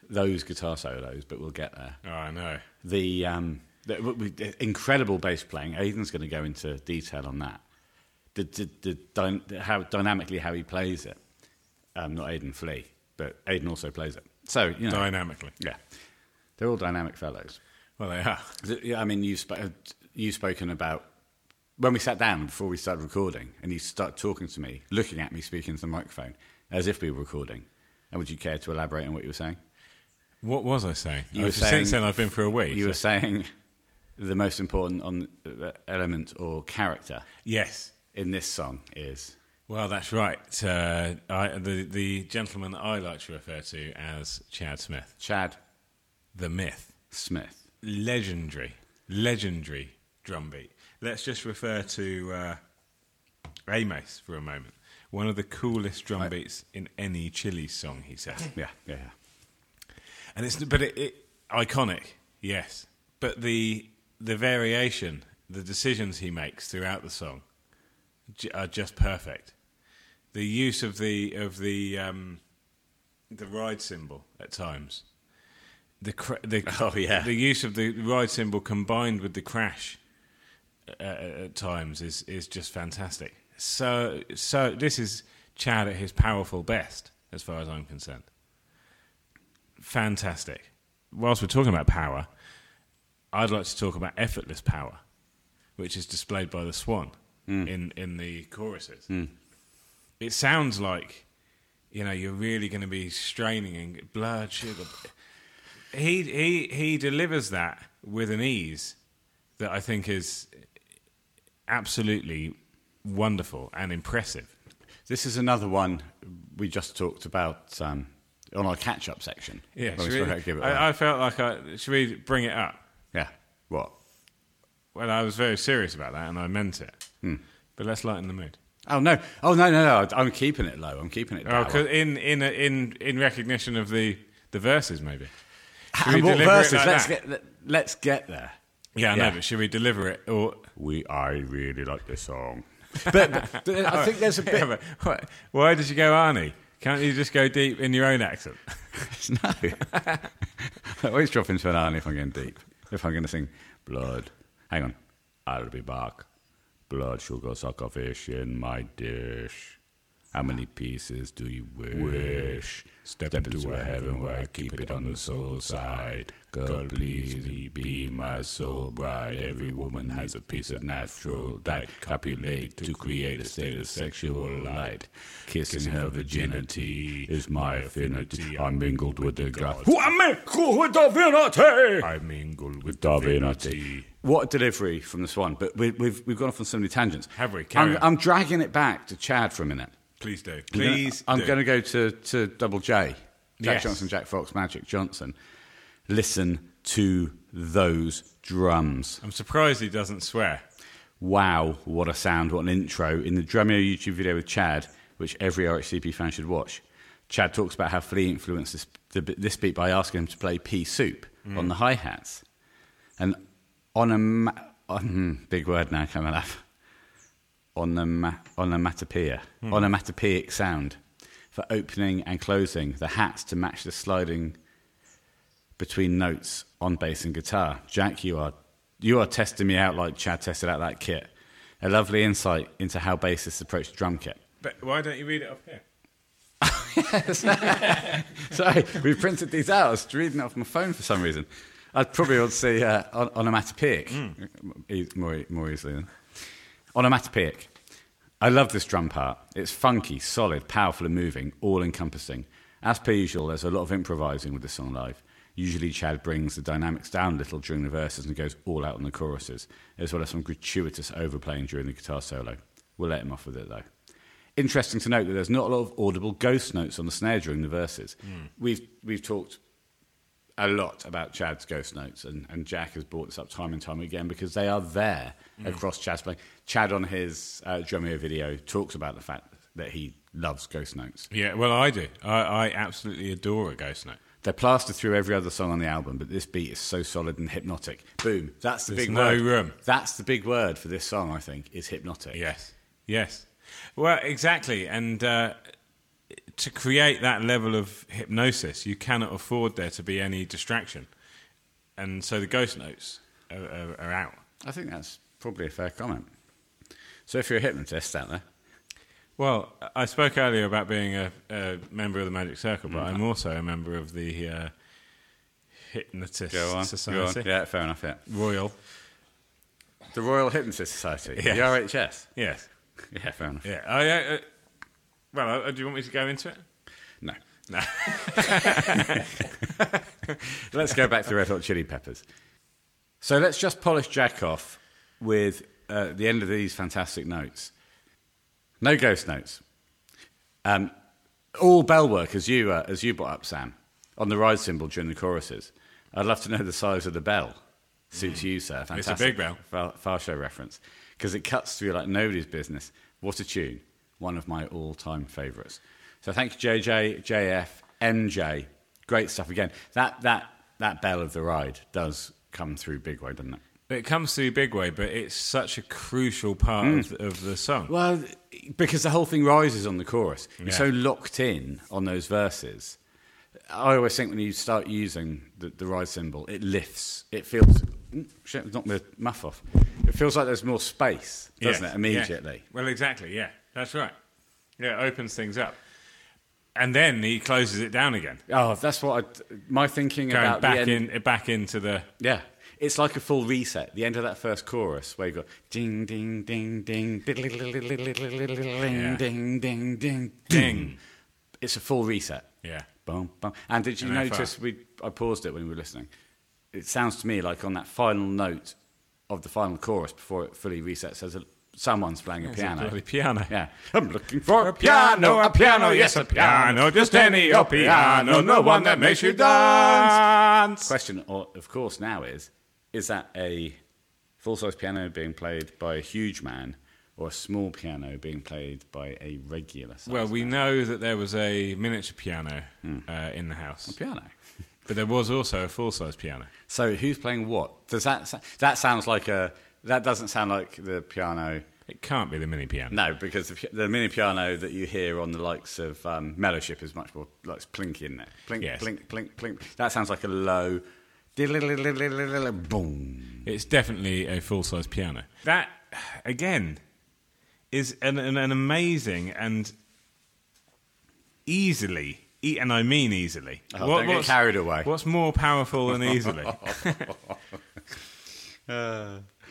Those guitar solos, but we'll get there. Oh, I know. The, um, the, w- w- the incredible bass playing. Aidan's going to go into detail on that. The, the, the, how dynamically how he plays it. Um, not Aidan Flea, but Aidan also plays it. So you know, Dynamically. yeah, they're all dynamic fellows. Well, they are. I mean, you've, sp- you've spoken about when we sat down before we started recording, and you started talking to me, looking at me, speaking to the microphone, as if we were recording. And would you care to elaborate on what you were saying? What was I saying? You were Uh, saying- Since then, I've been for a week. You were saying the most important on uh, element or character yes. in this song is Well, that's right. Uh, I, the the gentleman that I like to refer to as Chad Smith, Chad the myth, Smith. legendary, legendary drum beat. Let's just refer to uh, Amace for a moment. One of the coolest drum beats in any Chili song, he says. Yeah, yeah, yeah. and it's but it, it iconic, yes. But the the variation, the decisions he makes throughout the song, j- are just perfect. The use of the of the um, the ride cymbal at times, the cra- the Oh, yeah. the use of the ride cymbal combined with the crash uh, at times is is just fantastic. So so this is Chad at his powerful best, as far as I'm concerned fantastic. Whilst we're talking about power, I'd like to talk about effortless power, which is displayed by the Swan in in the choruses. It sounds like you know you're really going to be straining and blood sugar. He he he delivers that with an ease that I think is absolutely wonderful and impressive. This is another one we just talked about um, on our catch-up section. Yeah, we should spoke we- about Give It Away. I, I felt like I should we bring it up. yeah. What? Well, I was very serious about that, and I meant it. Hmm. But let's lighten the mood. Oh no! Oh no! No! No! I'm keeping it low. I'm keeping it Oh, down. 'cause in in in in recognition of the the verses, maybe. Should And what verses? like let's that? get let's get there. Yeah, I Yeah. know, but should we deliver it or? We I really like this song. but, but I think there's a bit. Yeah, but why, why did you go Arnie? Can't you just go deep in your own accent? no. I always drop into an Arnie if I'm going deep. If I'm going to sing blood. Hang on. I'll be back. Blood, sugar, sucker fish in my dish. How many pieces do you wish? Step, into a heaven where I keep it on the soul side. Girl, please be my soul bride. Every woman has a piece of natural diet. Copulate to create a state of sexual light. Kissing her virginity is my affinity. I'm mingled with the gods. I mingled with divinity. I mingle with Divinity. What a delivery from this one! But we, we've, we've gone off on so many tangents. Have we? I'm. I'm dragging it back to Chad for a minute. Please do. Please. I'm going to go to, to Double J. Jack Yes. Johnson, Jack Fox, Magic Johnson. Listen to those drums. I'm surprised he doesn't swear. Wow, what a sound, what an intro. In the Drumeo YouTube video with Chad, which every RHCP fan should watch, Chad talks about how Flea influenced this, the, this beat by asking him to play pea soup on mm. the hi hats. And on a ma- on, hmm, big word now coming up. Onoma- onomatopoeia, onomatopoeic sound for opening and closing the hats to match the sliding between notes on bass and guitar. Jack, you are you are testing me out like Chad tested out that kit. A lovely insight into how bassists approach the drum kit. But why don't you read it off here? Sorry, we printed these out. I was reading it off my phone for some reason. I'd probably to say uh, on- onomatopoeic e- more, more easily. Then. Onomatopoeic. I love this drum part. It's funky, solid, powerful, and moving, all encompassing. As per usual, there's a lot of improvising with this song live. Usually, Chad brings the dynamics down a little during the verses and goes all out on the choruses, as well as some gratuitous overplaying during the guitar solo. We'll let him off with it though. Interesting to note that there's not a lot of audible ghost notes on the snare during the verses. Hmm. We've we've talked a lot about Chad's ghost notes, and, and Jack has brought this up time and time again because they are there across Chad's playing. Chad on his uh, Drumeo video talks about the fact that he loves ghost notes. Yeah, well, I do. I, I absolutely adore a ghost note. They're plastered through every other song on the album, but this beat is so solid and hypnotic. Boom. That's the There's big no word. room. That's the big word for this song, I think, is hypnotic. Yes, yes. Well, exactly. And uh, to create that level of hypnosis, you cannot afford there to be any distraction. And so the ghost notes are, are, are out. I think that's probably a fair comment. So if you're a hypnotist out there, Well, I spoke earlier about being a, a member of the Magic Circle, but I'm also a member of the uh, Hypnotist go on. Society. Go on. Yeah, fair enough, yeah. Royal. The Royal Hypnotist Society, Yes. the RHS. Yes. Yeah, fair enough. Yeah. Oh, yeah. Well, uh, do you want me to go into it? No. No. Let's go back to the Red Hot Chili Peppers. So let's just polish Jack off with uh, the end of these fantastic notes. No ghost notes. Um, all bell work, as you, uh, as you brought up, Sam, on the ride cymbal during the choruses. I'd love to know the size of the bell. Suits you, sir. Fantastic. It's a big bell. Far, Fast Show reference. Because it cuts through like nobody's business. What a tune. One of my all time favourites. So thank you, JJ, JF, MJ. Great stuff again. That, that, that bell of the ride does come through big way, doesn't it? It comes through big way, but it's such a crucial part of, the, of the song. Well, because the whole thing rises on the chorus. You're so locked in on those verses. I always think when you start using the, the ride cymbal, it lifts. It feels. Mm, Shit, knock the muff off. It feels like there's more space, doesn't Yes, it, immediately? yeah. Well, exactly. Yeah, that's right. Yeah, it opens things up, and then he closes it down again, Oh, that's what I. My thinking going about back the end, in, it back into the. Yeah. It's like a full reset. The end of that first chorus where you go ding, ding, ding, ding, ding, Yeah. ding, ding, ding, Ding. It's a full reset. Yeah. Boom, boom. And did you And then notice we? I paused it when we were listening. It sounds to me like on that final note of the final chorus before it fully resets, there's a, someone's playing a It's a piano. piano. Yeah, I'm looking for a piano, a piano, yes, a piano, just any old piano, no one that makes you dance. Question, of course, now is: is that a full-size piano being played by a huge man, or a small piano being played by a regular size Well, we man? know that there was a miniature piano uh, in the house, A piano. but there was also a full-size piano. So who's playing what? Does that that sounds like a that doesn't sound like the piano? It can't be the mini piano. No, because the, the mini piano that you hear on the likes of um, Mellowship is much more like plinky in there. Plink, Yes. plink, plink, plink. That sounds like a low. Boom. It's definitely a full-size piano. That again is an, an, an amazing and easily, e- and I mean easily. Oh, don't get carried away. What's more powerful than easily?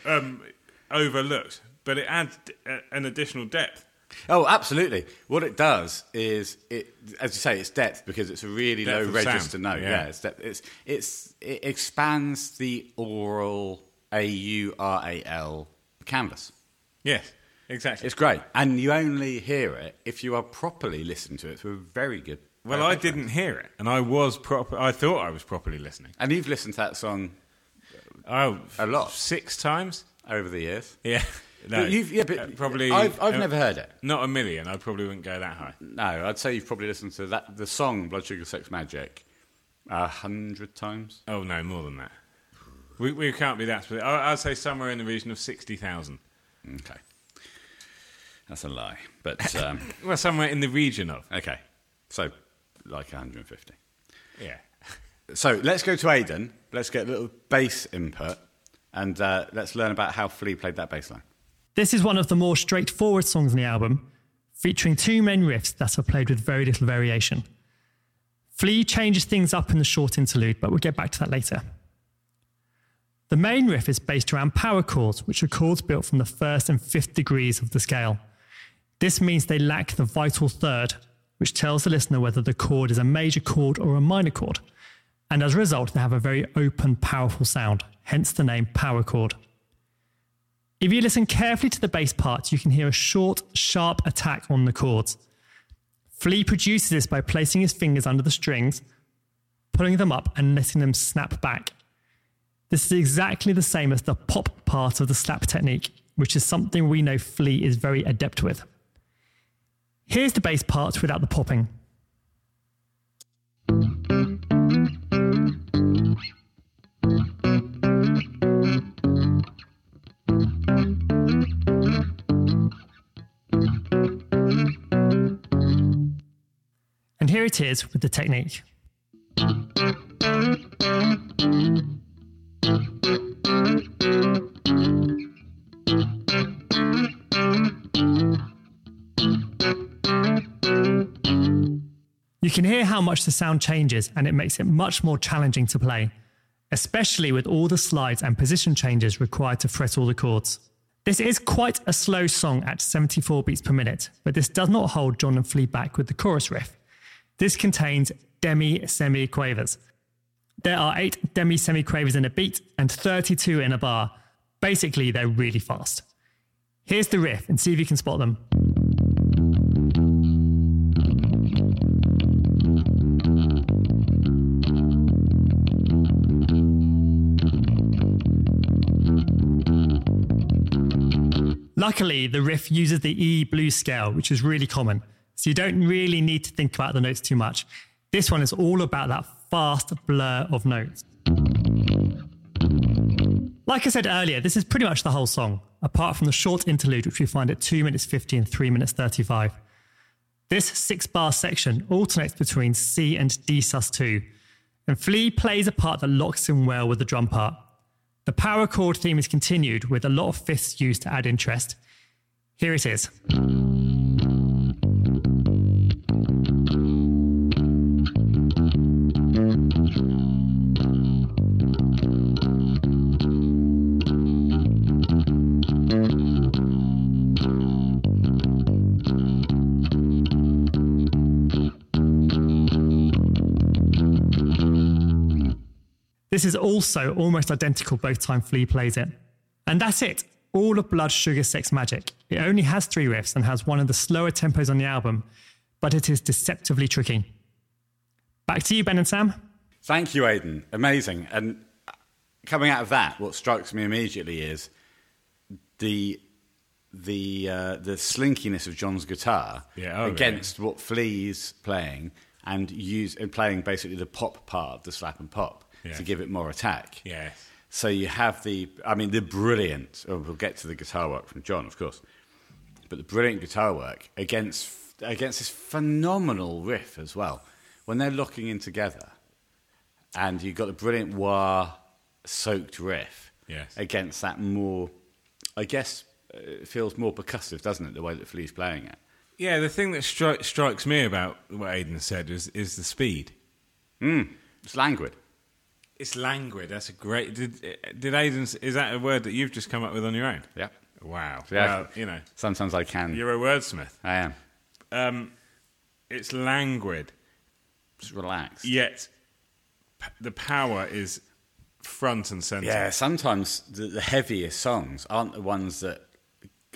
Um, overlooked, but it adds an additional depth. Oh, absolutely. What it does is, it, as you say, it's depth because it's a really Depth low register sound, note. yeah. Yeah, it's, depth. it's it's it expands the oral A U R A L canvas. Yes, exactly. It's great, and you only hear it if you are properly listening to it through a very good. well, I didn't hear it, and I was proper. I thought I was properly listening. And you've listened to that song Oh, A lot. six times. over the years. Yeah, no, But you've, yeah, but uh, probably. I've, I've uh, never heard it. Not a million. I probably wouldn't go that high. No, I'd say you've probably listened to that the song "Blood Sugar Sex Magik" a hundred times. Oh no, more than that. We, we can't be that specific. I- I'd say somewhere in the region of sixty thousand. Okay, that's a lie. But um, Well, somewhere in the region of. okay, so like 150. Yeah. So let's go to Aidan. Let's get a little bass input, and uh, let's learn about how Flea played that bass line. This is one of the more straightforward songs on the album, featuring two main riffs that are played with very little variation. Flea changes things up in the short interlude, but we'll get back to that later. The main riff is based around power chords, which are chords built from the first and fifth degrees of the scale. This means they lack the vital third, which tells the listener whether the chord is a major chord or a minor chord. And as a result, they have a very open, powerful sound, hence the name power chord. If you listen carefully to the bass parts, you can hear a short, sharp attack on the chords. Flea produces this by placing his fingers under the strings, pulling them up and letting them snap back. This is exactly the same as the pop part of the slap technique, which is something we know Flea is very adept with. Here's the bass part without the popping. And here it is with the technique. You can hear how much the sound changes, and it makes it much more challenging to play, especially with all the slides and position changes required to fret all the chords. This is quite a slow song at 74 beats per minute, but this does not hold John and Flea back with the chorus riff. This contains demi semi quavers. There are eight demi semi quavers in a beat and 32 in a bar. Basically, they're really fast. Here's the riff and see if you can spot them. Luckily, the riff uses the E blues scale, which is really common, so you don't really need to think about the notes too much. This one is all about that fast blur of notes. Like I said earlier, this is pretty much the whole song, apart from the short interlude, which we find at 2 minutes 50 and 3 minutes 35. This six bar section alternates between C and D sus2, and Flea plays a part that locks in well with the drum part. The power chord theme is continued with a lot of fifths used to add interest. Here it is. This is also almost identical both time Flea plays it. And that's it. All of Blood Sugar Sex Magik. It only has three riffs and has one of the slower tempos on the album, but it is deceptively tricky. Back to you, Ben and Sam. Thank you, Aidan. Amazing. And coming out of that, what strikes me immediately is the the uh, the slinkiness of John's guitar Yeah, oh, against what Flea's playing and use and playing basically the pop part of the slap and pop Yeah. to give it more attack. Yes. So you have the, I mean, the brilliant. Oh, we'll get to the guitar work from John, of course, but the brilliant guitar work against against this phenomenal riff as well. When they're locking in together, and you've got the brilliant wah soaked riff Yes. against that more, I guess, uh, it feels more percussive, doesn't it? The way that Flea's playing it. Yeah, the thing that stri- strikes me about what Aidan said is, is the speed. It's languid. It's languid. That's a great. Did did Aidan? Is that a word that you've just come up with on your own? Yeah. Wow. Yeah. Well, you know, Sometimes I can. you're a wordsmith. I am. Um, it's languid, Just relax. yet p- the power is front and centre. Yeah, sometimes the, the heaviest songs aren't the ones that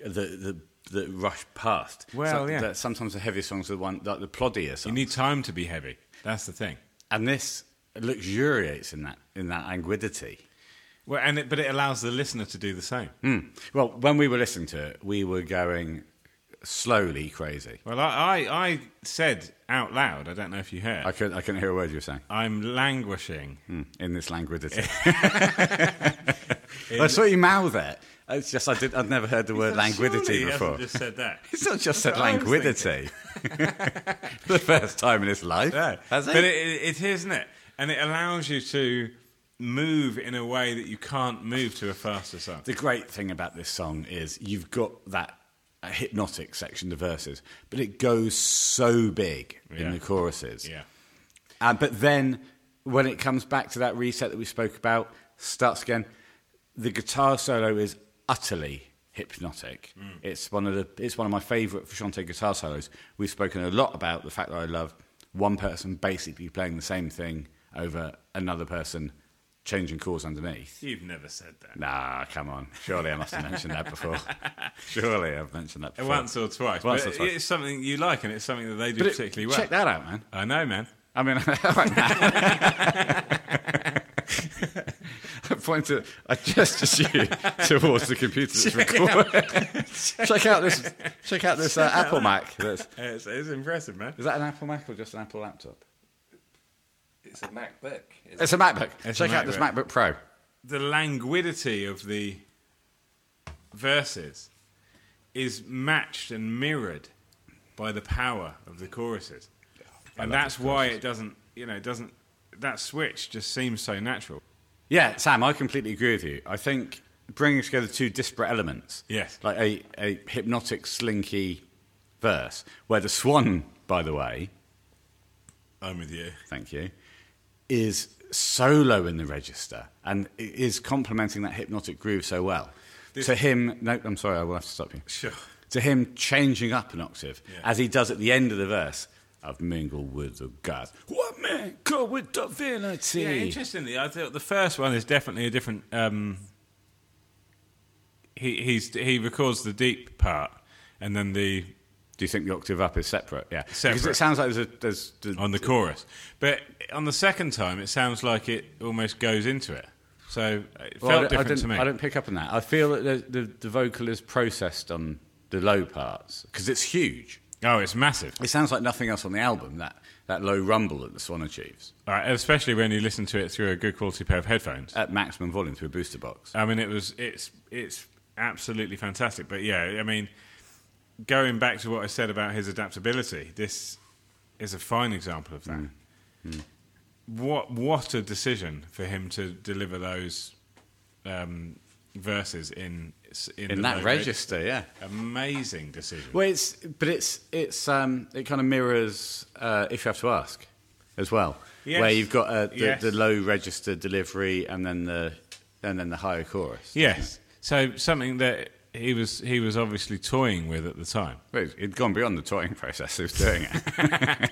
that that, that rush past. Well, yeah. that sometimes the heaviest songs are the one like the ploddier songs. You need time to be heavy. That's the thing. and this luxuriates in that in that languidity. Well, and it, but it allows the listener to do the same. Mm. Well, when we were listening to it, we were going slowly crazy. Well, I, I, I said out loud. I don't know if you heard. I couldn't, I couldn't hear a word you were saying I'm languishing. mm, in this languidity. I saw you mouth it. It's just I did. I'd never heard the word languidity before. just said that. It's not just said That's languidity. The first time in his life. Yeah. Has But it? it, it, it is, isn't it? And it allows you to move in a way that you can't move to a faster song. The great thing about this song is you've got that hypnotic section, the verses, but it goes so big Yeah. in the choruses. Yeah. Uh, but then when it comes back to that reset that we spoke about, starts again, the guitar solo is utterly hypnotic. Mm. It's one of the it's one of my favourite Frusciante guitar solos. We've spoken a lot about the fact that I love one person basically playing the same thing over another person changing chords underneath. You've never said that. Nah, come on. Surely I must have mentioned that before. Surely I've mentioned that before. Once or twice. Once or twice. It's something you like, and it's something that they do But it- particularly well. Check that out, man. I know, man. I mean, all right, man. I pointed, I gestured you towards the computer that's recording. check out this, check out this uh, Apple Mac. That's, It's, it's impressive, man. is that an Apple Mac or just an Apple laptop? It's a MacBook. It's a MacBook. It's a check out this MacBook. MacBook Pro. The languidity of the verses is matched and mirrored by the power of the choruses, and that's why it doesn't. You know, it doesn't. That switch just seems so natural. Yeah, Sam, I completely agree with you. I think bringing together two disparate elements, Yes. like a, a hypnotic, slinky verse, where the swan, by the way, I'm with you. thank you, is so low in the register and is complementing that hypnotic groove so well. to him, no, I'm sorry, I will have to stop you. Sure. To him changing up an octave, Yeah. as he does at the end of the verse, I've mingled with the gods. What man called with divinity? Yeah, interestingly, I thought the first one is definitely a different. Um, he he's he records the deep part, and then the Do you think the octave up is separate? Yeah, because it sounds like there's a there's, there's on the chorus. But on the second time, it sounds like it almost goes into it. So it felt Well, I don't- I, different didn't, to me. I don't pick up on that. I feel that the, the, the vocal is processed on the low parts because it's huge. oh, it's massive. It sounds like nothing else on the album. That that low rumble that the Swan achieves All right, especially when you listen to it through a good quality pair of headphones. at maximum volume through a booster box. I mean, it was it's it's absolutely fantastic. But yeah, I mean, going back to what I said about his adaptability, this is a fine example of that. Mm. What what a decision for him to deliver those um, verses in in, In that register, yeah. Amazing decision. Well, it's but it's it's um, it kind of mirrors uh, if you have to ask as well, Yes. where you've got uh, the, Yes. the low register delivery and then the and then the higher chorus. Yes. So something that he was he was obviously toying with at the time. It'd gone beyond the toying process of doing it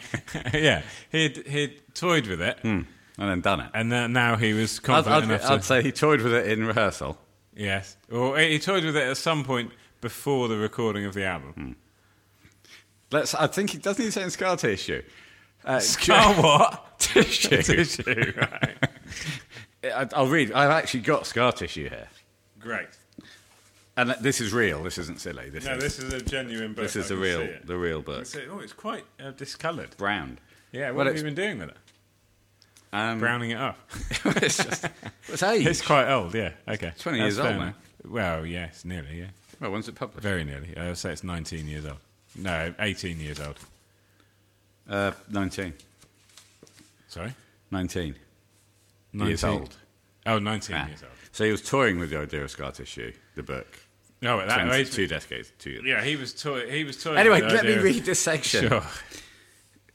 yeah, he'd he'd toyed with it, hmm, and then done it. and then now he was I'd, confident I'd, enough to I'd say he toyed with it in rehearsal. yes, or eh, he toyed with it at some point before the recording of the album. Hmm. Let's. I think he doesn't he say in scar tissue. Uh, Scar what? tissue. Tissue, right. I'll read. I've actually got scar tissue here, Great. And this is real. This isn't silly. This No, is this is a genuine book. this is I the real it. the real book. it. Oh, it's quite uh, discoloured. Brown. Yeah, what Well, have you been doing with it? Um, Browning it up. it's just it's age. it's quite old, yeah. Okay. 20 That's years old now. Well, yes, nearly, yeah. well, when's it published? Very nearly. I'll say it's 19 years old. No, 18 years old. Uh, 19. Sorry? 19 19. years old. Oh, 19 Ah. years old. So he was toying with the idea of scar tissue, the book. No, at that 20 age. two decades. Two. Yeah, he was toy. He was toying. Anyway, with the let me idea of- read this section. Sure.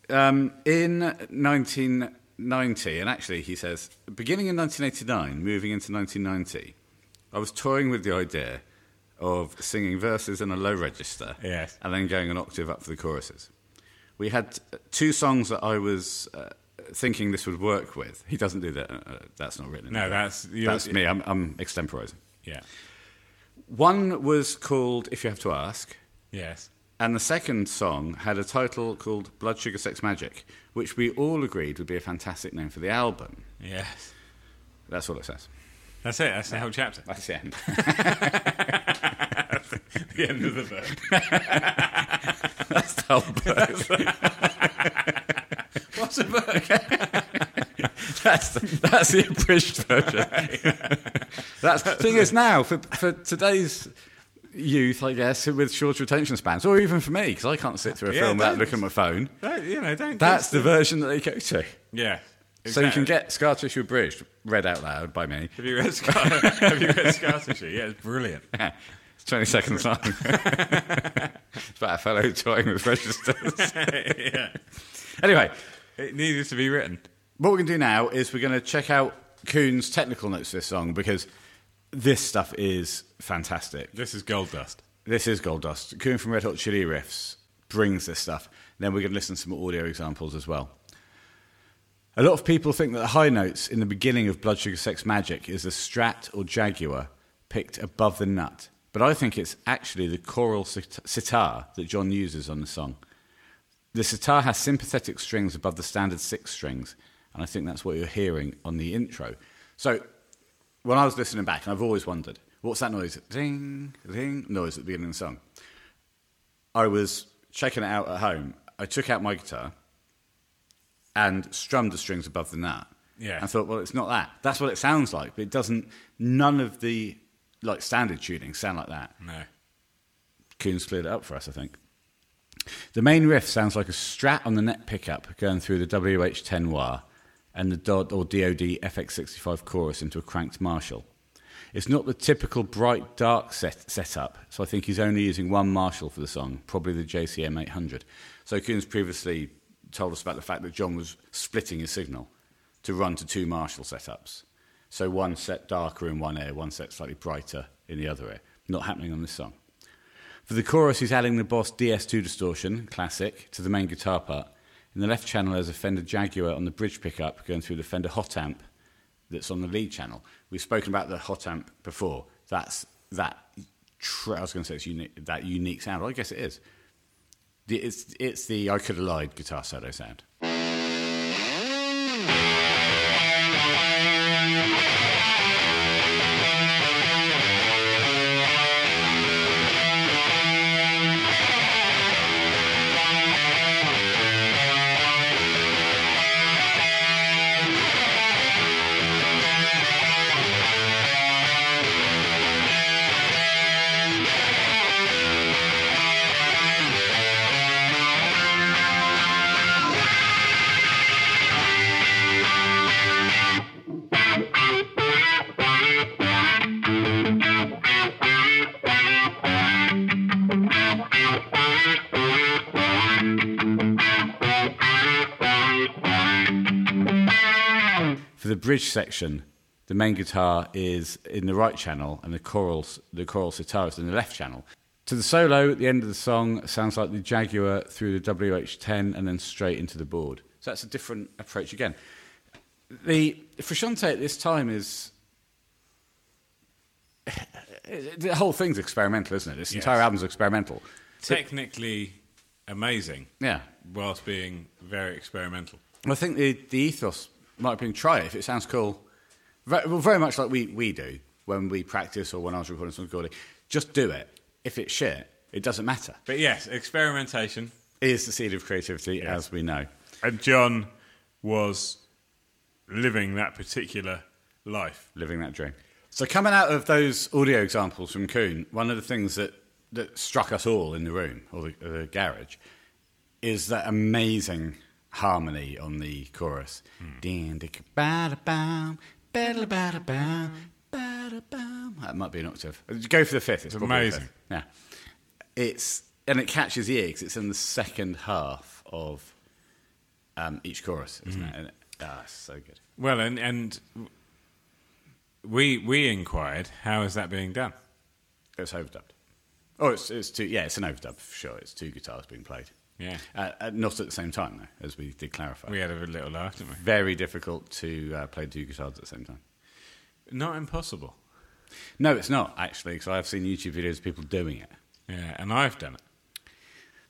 Um, in 1990, and actually he says, beginning in 1989, moving into 1990, I was toying with the idea of singing verses in a low register Yes. and then going an octave up for the choruses. We had uh, two songs that I was uh, thinking this would work with. He doesn't do that. Uh, uh, that's not written. in No, the book. that's- you're- that's me. I'm, I'm extemporizing. Yeah. One was called "If You Have to Ask," Yes. and the second song had a title called "Blood Sugar Sex Magik," which we all agreed would be a fantastic name for the album. Yes. That's all it says. That's it. That's the whole chapter. That's the end. the end of the book. That's the whole book. What's a book? that's, the, that's the abridged version. that's the thing is now for for today's youth, I guess, with shorter attention spans, or even for me because I can't sit through a Yeah, film without don't- looking at my phone. Don't, you know, don't. That's the version that they go to. Yeah. So you can exactly. get Scar Tissue Abridged read out loud by me. Have you read Scar? have you read Scar Tissue? Yeah, it's brilliant. It's 20 seconds long. it's about a fellow toying with registers. yeah. anyway, It needed to be written. What we're going to do now is we're going to check out Kuhn's technical notes for this song because this stuff is fantastic. This is gold dust. This is Gold Dust. Kuhn from Red Hot Chili Riffs brings this stuff. Then we're going to listen to some audio examples as well. A lot of people think that the high notes in the beginning of Blood Sugar Sex Magik is a Strat or Jaguar picked above the nut. But I think it's actually the Coral sitar that John uses on the song. The sitar has sympathetic strings above the standard six strings, and I think that's what you're hearing on the intro. So, when I was listening back, and I've always wondered, what's that noise? Ding, ding, noise at the beginning of the song. I was checking it out at home. I took out my guitar and strummed the strings above the nut. Yeah. And thought, well, it's not that. That's what it sounds like, but it doesn't. None of the like standard tunings sound like that. No. Coons cleared it up for us, I think. The main riff sounds like a strat on the neck pickup going through the WH10 wah and the DOD or DOD FX65 chorus into a cranked Marshall. It's not the typical bright dark set, setup, so I think he's only using one Marshall for the song, probably the JCM 800. So Coons previously told us about the fact that John was splitting his signal to run to two Marshall setups. So one set darker in one ear, one set slightly brighter in the other ear. Not happening on this song. For the chorus, he's adding the Boss DS2 distortion, classic, to the main guitar part. In the left channel, there's a Fender Jaguar on the bridge pickup going through the Fender Hot Amp that's on the lead channel. We've spoken about the Hot Amp before. That's that. I was going to say it's unique, that unique sound. Well, I guess it is. It's it's the I could have lied guitar solo sound. Bridge section, the main guitar is in the right channel and the Coral, the Coral sitar is in the left channel. To the solo at the end of the song sounds like the Jaguar through the WH10 and then straight into the board. So that's a different approach again. The Frusciante at this time is the whole thing's experimental, isn't it? This Yes. entire album's experimental. Technically amazing, Yeah, whilst being very experimental. I think the, the ethos might been try it if it sounds cool. Very, well, very much like we, we do when we practice or when I was recording some recording. Just do it. If it's shit, it doesn't matter. But yes, experimentation. Is the seed of creativity, as we know. And John was living that particular life. living that dream. So, coming out of those audio examples from Kuhn, one of the things that, that struck us all in the room or the, the garage is that amazing harmony on the chorus. Ding, ding, ba-da-bam, ba-da-ba-da-bam, ba-da-bam. That might be an octave. Go for the fifth. It's, the amazing. fifth. Yeah, it's and it catches the ear 'cause it's in the second half of um, each chorus, isn't it? And ah, it's so good. Well, and, and we we inquired how is that being done? It's overdubbed. Oh, it's, it's two. Yeah, it's an overdub for sure. It's two guitars being played. Yeah, Uh, uh, not at the same time, though, as we did clarify. we had a little laugh, didn't we? Very difficult to uh, play two guitars at the same time. Not impossible. No, it's not actually, because I've seen YouTube videos of people doing it. Yeah, and I've done it.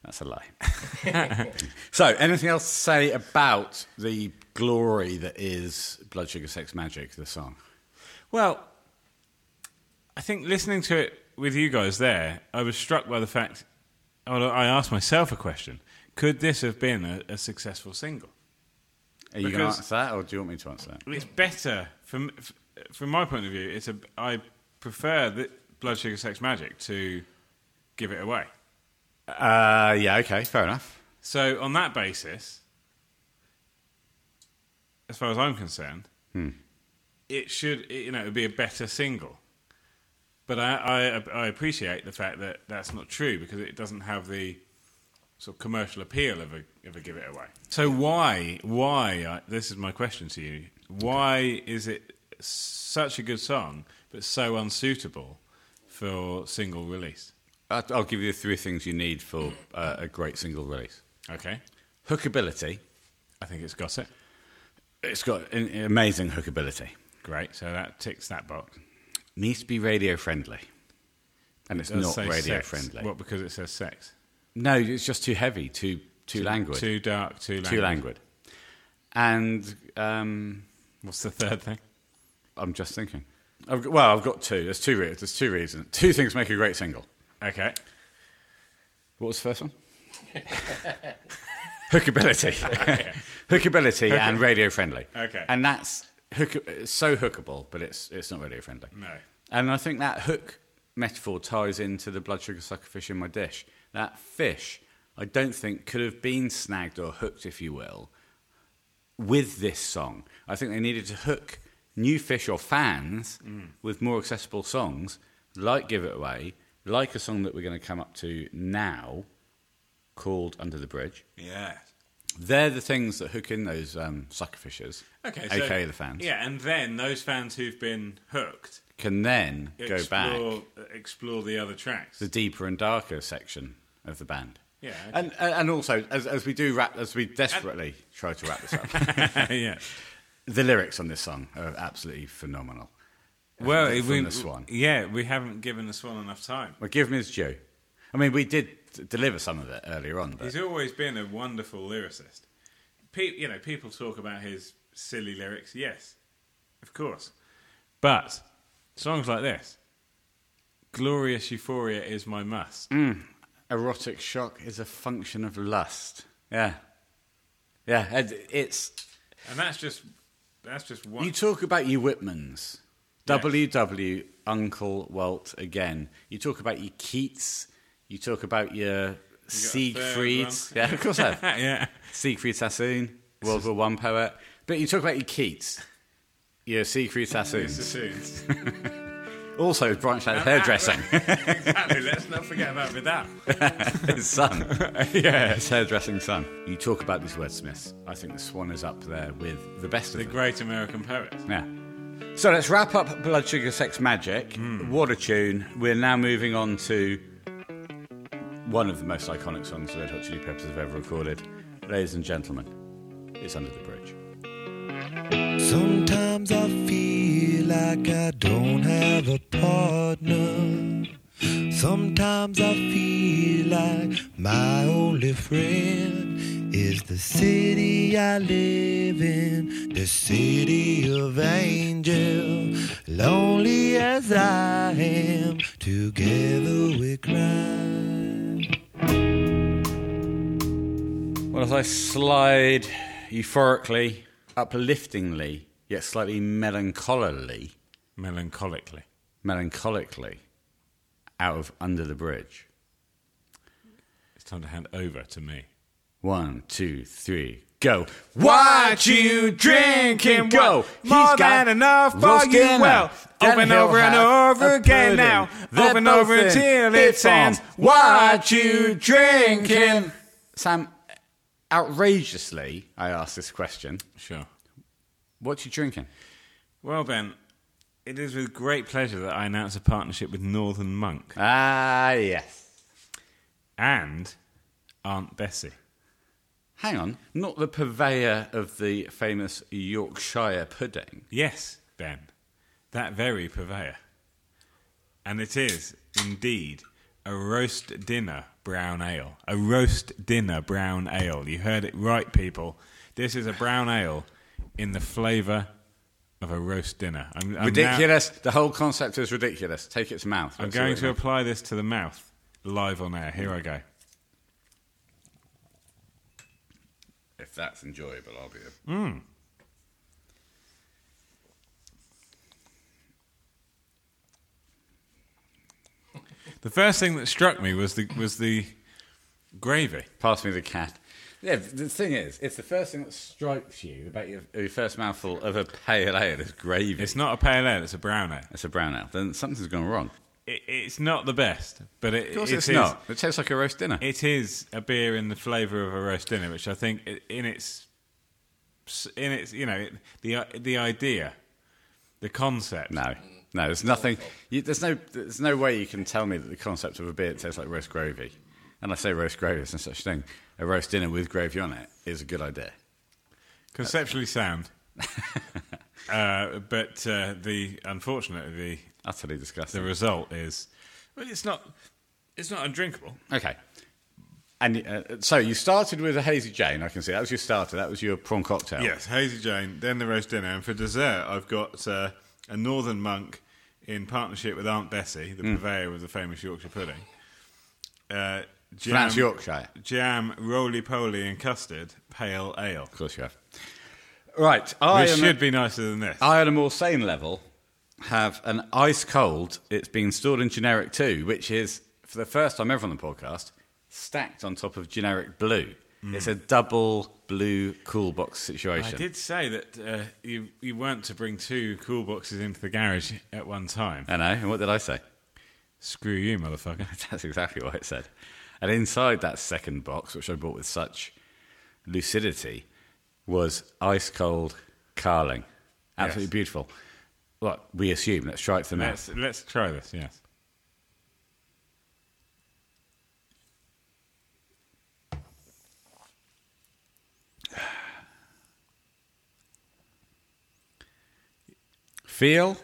That's a lie. so, anything else to say about the glory that is Blood Sugar Sex Magik, the song? Well, I think listening to it with you guys there, I was struck by the fact. Oh, I asked myself a question: Could this have been a, a successful single? Are you going to answer that, or do you want me to answer that? It's better from from my point of view. It's a I prefer the Blood Sugar Sex Magik to give it away. Uh, yeah, okay, fair enough. So on that basis, as far as I'm concerned, it should you know it would be a better single. But I, I I appreciate the fact that that's not true because it doesn't have the sort of commercial appeal of a of a give it away. So why why I, this is my question to you? Why is it such a good song but so unsuitable for single release? I'll I'll give you the three things you need for uh, a great single release Okay, hookability. I think it's got it. It's got an, an amazing hookability. Great, so that ticks that box. Needs to be radio friendly, and it's not radio sex. friendly. What? Because it says sex. No, it's just too heavy, too too languid. Too dark, too languid. Too languid. And um, What's the third thing? I'm just thinking. I've got, well, I've got two. There's two reasons. There's two reasons. Two things make a great single. Okay. What was the first one? Hookability. Hookability and radio friendly. Okay. And that's hook, it's so hookable, but it's, it's not radio friendly. No. And I think that hook metaphor ties into the blood sugar sucker fish in my dish. That fish, I don't think, could have been snagged or hooked, if you will, with this song. I think they needed to hook new fish or fans mm. with more accessible songs, like Give It Away, like a song that we're going to come up to now called Under the Bridge. Yeah. They're the things that hook in those um, sucker Okay. So, aka the fans, Yeah, and then those fans who've been hooked can then go back explore, explore the other tracks. the deeper and darker section of the band. Yeah. And and also as, as we do wrap as we desperately try to wrap this up, yeah. the lyrics on this song are absolutely phenomenal. Well, From we, the Swan. Yeah, we haven't given the Swan enough time. Well, give him his due. I mean, we did deliver some of it earlier on, but He's always been a wonderful lyricist. Pe- you know, people talk about his silly lyrics. Yes, of course. But songs like this, "Glorious Euphoria" is my must. Mm. erotic shock is a function of lust. Yeah, yeah. It's And that's just that's just one. you talk about your Whitmans, WW Uncle Walt again. You talk about your Keats. You talk about your a third Siegfrieds. Yeah, of course I have. yeah. Siegfried Sassoon, World War One poet. But you talk about your Keats, your Siegfried Sassoons. Sassoons. Also, branched out hairdressing. exactly. Let's not forget about Vidal. his son. yeah. His hairdressing son. You talk about these wordsmiths. I think the Swan is up there with the best of The them. great American poets. Yeah. So let's wrap up Blood Sugar Sex Magik. Hmm. What a tune. We're now moving on to one of the most iconic songs the Red Hot Chili Peppers have ever recorded. Ladies and gentlemen, it's Under the Bridge. Sometimes I feel like I don't have a partner. Sometimes I feel like my only friend is the city I live in, the city of angel. Lonely as I am, together we cry. As I slide euphorically, upliftingly, yet slightly melancholily, Melancholically. melancholically out of Under the Bridge. It's time to hand over to me. One, two, three, go. What you drinking? Go. More He's got than enough for you. Well, over and over and over again now. Over and over until it ends. What you drinking? Sam, outrageously, I asked this question. Sure. What you drinking? Well, Ben, it is with great pleasure that I announce a partnership with Northern Monk Ah, yes. and Aunt Bessie. Hang on, not the purveyor of the famous Yorkshire pudding. Yes, Ben, that very purveyor. And it is indeed a roast dinner brown ale. A roast dinner brown ale. You heard it right, people. This is a brown ale in the flavour of a roast dinner. I'm, I'm now- ridiculous. the whole concept is ridiculous. Take it to mouth. I'm going to apply this to the mouth live on air. Here I go. If that's enjoyable, I'll be. A... Mm. The first thing that struck me was the was the gravy. Pass me the cat. Yeah, the thing is, it's the first thing that strikes you about your, your first mouthful of a pale ale is gravy. It's not a pale ale; it's a brown ale. It's a brown ale. Then something's gone wrong. It, it's not the best, but it, Of course, it it's is- not. It tastes like a roast dinner. It is a beer in the flavour of a roast dinner, which I think in its in its you know the the idea, the concept. No, no, there's nothing. You, there's no, there's no way you can tell me that the concept of a beer that tastes like roast gravy, and I say roast gravy, there's no such thing. A roast dinner with gravy on it is a good idea. conceptually sound. uh, but uh, the unfortunately the Utterly disgusting. the result is well, it's not it's not undrinkable. okay, And uh, so you started with a hazy Jane. I can see that was your starter. That was your prawn cocktail. Yes, Hazy Jane, then the roast dinner. And for dessert, I've got uh, a Northern Monk in partnership with Aunt Bessie, the purveyor of the famous Yorkshire pudding. Uh, jam, That's Yorkshire. Jam, roly poly, and custard, pale ale. Of course you have. Right. I Which am should be nicer than this. I, at a more sane level, have an ice cold. It's been stored in generic two, which is, for the first time ever on the podcast, stacked on top of generic blue. It's a double blue cool box situation. I did say that uh, you, you weren't to bring two cool boxes into the garage at one time. I know. And what did I say? Screw you, motherfucker. That's exactly what it said. And inside that second box, which I bought with such lucidity, was ice cold carling. Absolutely Yes. beautiful. What we assume. Let's try it for now. Let's, let's try this, yes. Feel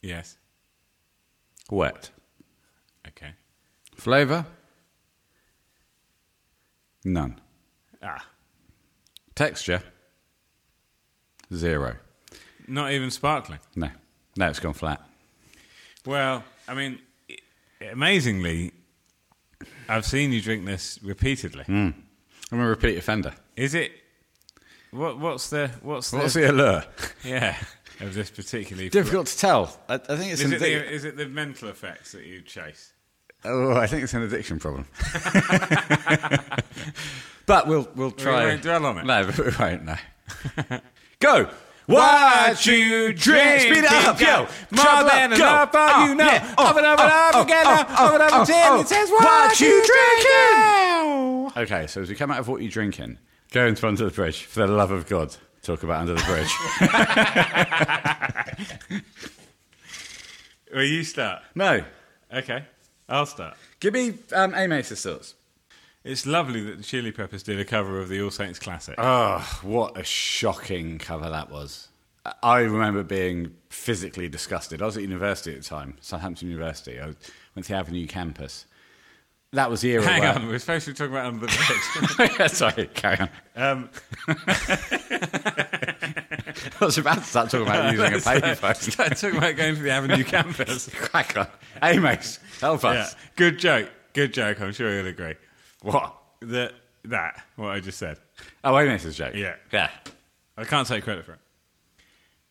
Yes. wet. Okay. Flavour? None. Ah. Texture? Zero. Not even sparkling. No. No, it's gone flat. Well, I mean, i- amazingly, I've seen you drink this repeatedly. I'm a repeat offender. Is it? What, what's the what's, What's the, the allure? yeah of this particularly? Difficult to tell. I, I think it's Is it, the, is it the mental effects that you chase? oh, I think it's an addiction problem. but we'll we'll try. won't dwell on it. No, but we won't. No. Go. What you drink? Speed it up, yo. More than enough, all Oh, you know. yeah. Oh, ah, Over ah, ah, and over and over again, over and over again. It says, what you drinking? Okay, so as we come out of what you drinking, go into Under the Bridge. For the love of God, talk about Under the Bridge. Well, you start. no. Okay, I'll start. Give me um, A Mace's thoughts. It's lovely that the Chili Peppers did a cover of the All Saints classic. Oh, what a shocking cover that was. I remember being physically disgusted. I was at university at the time, Southampton University. I went to the Avenue campus. That was the era Hang where... on, we're supposed to be talking about Under the Bridge. Yeah, Sorry, carry on. um, I was about to start talking about using a payphone. Start talking about going to the Avenue campus. Crack on. Hey, Mace, help Yeah, us. good joke. Good joke. I'm sure you'll agree. What? That that what I just said. Oh, A joke. Yeah. Yeah. I can't take credit for it.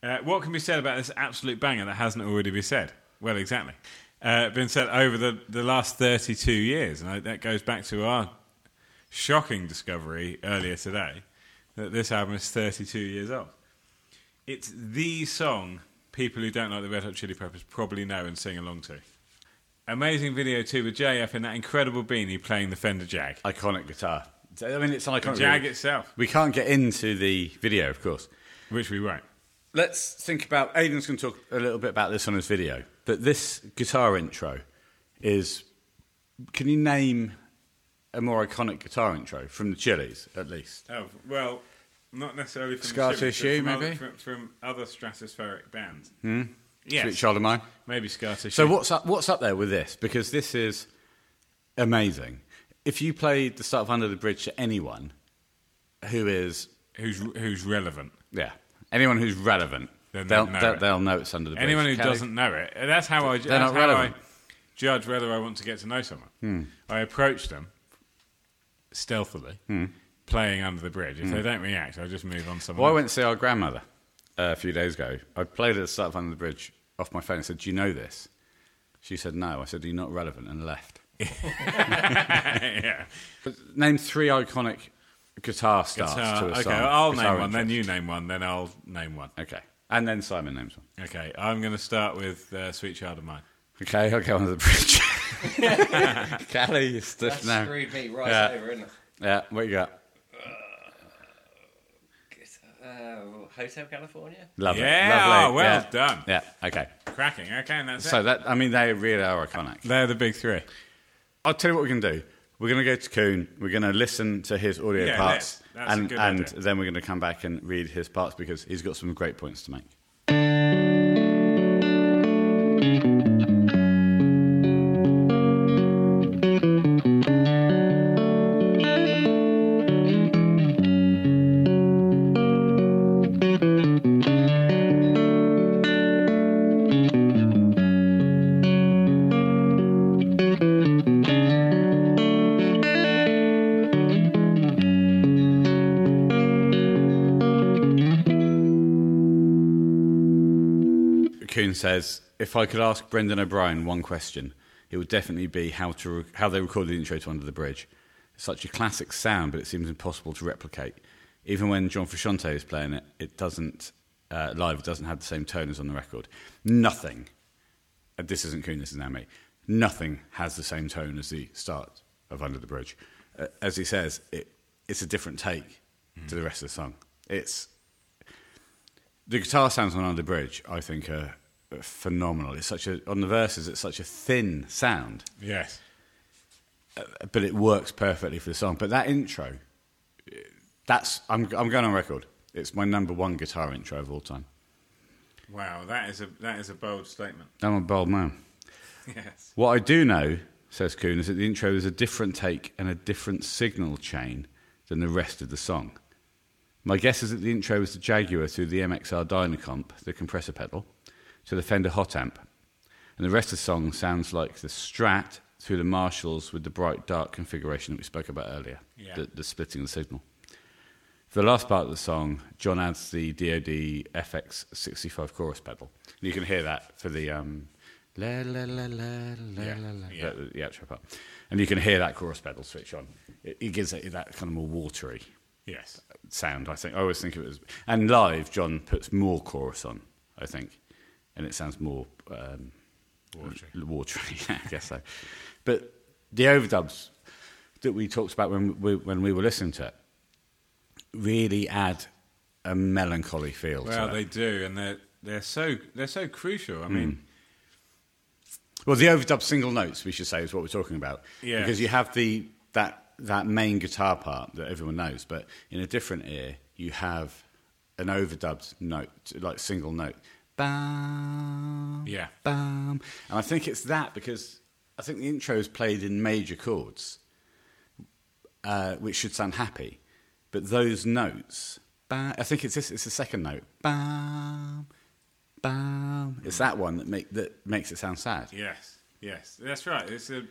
Uh, what can be said about this absolute banger that hasn't already been said? Well, exactly. Uh, been said over the, the last 32 years, and I, that goes back to our shocking discovery earlier today that this album is 32 years old. It's the song people who don't like the Red Hot Chili Peppers probably know and sing along to. Amazing video too with JF in that incredible beanie playing the Fender Jag. Iconic guitar. I mean, it's an iconic Jag video. itself, We can't get into the video, of course. which we won't. Let's think about. Aidan's going to talk a little bit about this on his video. But this guitar intro is. Can you name a more iconic guitar intro from the Chili's, at least? Oh well, not necessarily from Scar the Chili, Tissue, but from maybe? other, from, from other stratospheric bands. Hmm? Yes, Sweet Child of Mine. maybe Scar Tissue. So what's up? What's up there with this? Because this is amazing. If you played the start of Under the Bridge to anyone who is, who's who's relevant? yeah, anyone who's relevant, Then they'll, they'll know they'll, it. theyll know it's Under the Bridge. Anyone who Kelly? doesn't know it, that's how I. That's not how relevant. I judge whether I want to get to know someone. Hmm. I approach them stealthily, hmm. playing under the bridge. If they hmm. don't react, I just move on someone. Well, I went to see our grandmother uh, a few days ago. I played at the start of Under the Bridge off my phone and said, Do you know this? She said, No. I said, You're not relevant, and left. yeah. But name three iconic guitar starts Guitar- to a okay, song. I'll guitar name one. Then you name one. Then I'll name one. Okay. And then Simon names one. Okay, I'm going to start with uh, "Sweet Child of Mine." Okay, I'll go under the bridge. Callie, you stuff now. Screwed me right Yeah. over, isn't it? Yeah, what you got? Uh, Hotel California? Lovely. Yeah, Lovely. oh, well yeah. done. Yeah, okay. Cracking. Okay, and that's So it. that I mean they really are iconic. They're the big three. I'll tell you what we're gonna do. We're gonna go to Kuhn, we're gonna listen to his audio Yeah, parts let's. That's and and idea. then we're gonna come back and read his parts because he's got some great points to make. Says, "If I could ask Brendan O'Brien one question, it would definitely be how to re- how they recorded the intro to Under the Bridge. It's such a classic sound, but it seems impossible to replicate. Even when John Frusciante is playing it, it doesn't uh, live. It doesn't have the same tone as on the record. Nothing. this isn't Kuhn. This is me. Nothing has the same tone as the start of Under the Bridge. Uh, as he says, it, it's a different take to the rest of the song. It's the guitar sounds on Under the Bridge. I think are phenomenal. It's such a on the verses. It's such a thin sound, Yes. Uh, but it works perfectly for the song. But that intro, that's I'm I'm going on record. It's my number one guitar intro of all time. Wow, that is a that is a bold statement. I'm a bold man. Yes. What I do know, says Kuhn, is that the intro is a different take and a different signal chain than the rest of the song. My guess is that the intro was the Jaguar through the MXR Dynacomp, the compressor pedal, to the Fender Hot Amp. And the rest of the song sounds like the Strat through the Marshalls with the bright dark configuration that we spoke about earlier, Yeah. the, the splitting the signal. For the last part of the song, John adds the DoD FX65 chorus pedal. And you can hear that for the um, la la la la la Yeah, la la, yeah. the, the outro part. And you can hear that chorus pedal switch on. It, it gives it that kind of more watery Yes. sound. I think I always think it was. And live, John puts more chorus on. I think, and it sounds more um, Watery. watery. yeah, I guess so. But the overdubs that we talked about when we, when we were listening to it really add a melancholy feel Well, they do, and they're they're so they're so crucial. I mean, Well, the overdub single notes, we should say, is what we're talking about. Yes. Because you have the that that main guitar part that everyone knows, but in a different ear, you have an overdubbed note, like single note. Bam. Yeah. Bam. And I think it's that because I think the intro is played in major chords, uh, which should sound happy, but those notes. Bam, I think it's this. It's the second note. Bam. Bam. It's that one that make that makes it sound sad. yes, yes, that's right. It's a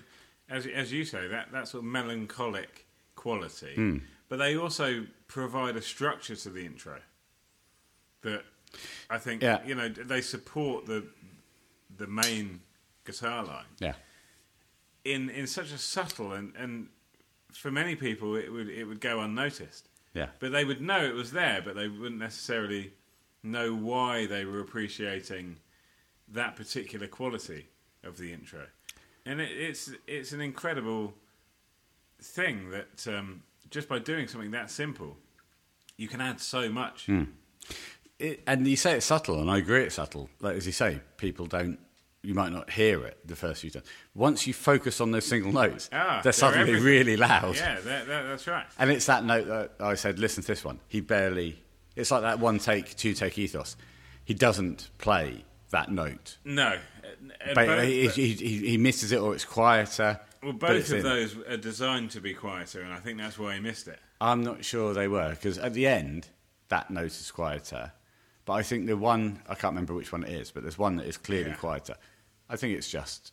as as you say that that sort of melancholic quality, Hmm. but they also provide a structure to the intro that I think Yeah. you know they support the the main guitar line. Yeah. in in such a subtle and and for many people it would it would go unnoticed. Yeah. But they would know it was there, but they wouldn't necessarily know why they were appreciating that particular quality of the intro. And it, it's it's an incredible thing that um, just by doing something that simple, you can add so much. Hmm. It, and you say it's subtle, and I agree it's subtle. Like as you say, people don't. You might not hear it the first few times. Once you focus on those single notes, Ah, they're they're suddenly everything. really loud. Yeah, that, that, that's right. And it's that note that I said, listen to this one. He barely. It's like that one take, two take ethos. He doesn't play that note. No, uh, uh, But both- he, he, he, he misses it, or it's quieter. well, both of in. those are designed to be quieter, and I think that's why he missed it. I'm not sure they were because at the end that note is quieter, but I think the one I can't remember which one it is, but there's one that is clearly Yeah. quieter. I think it's just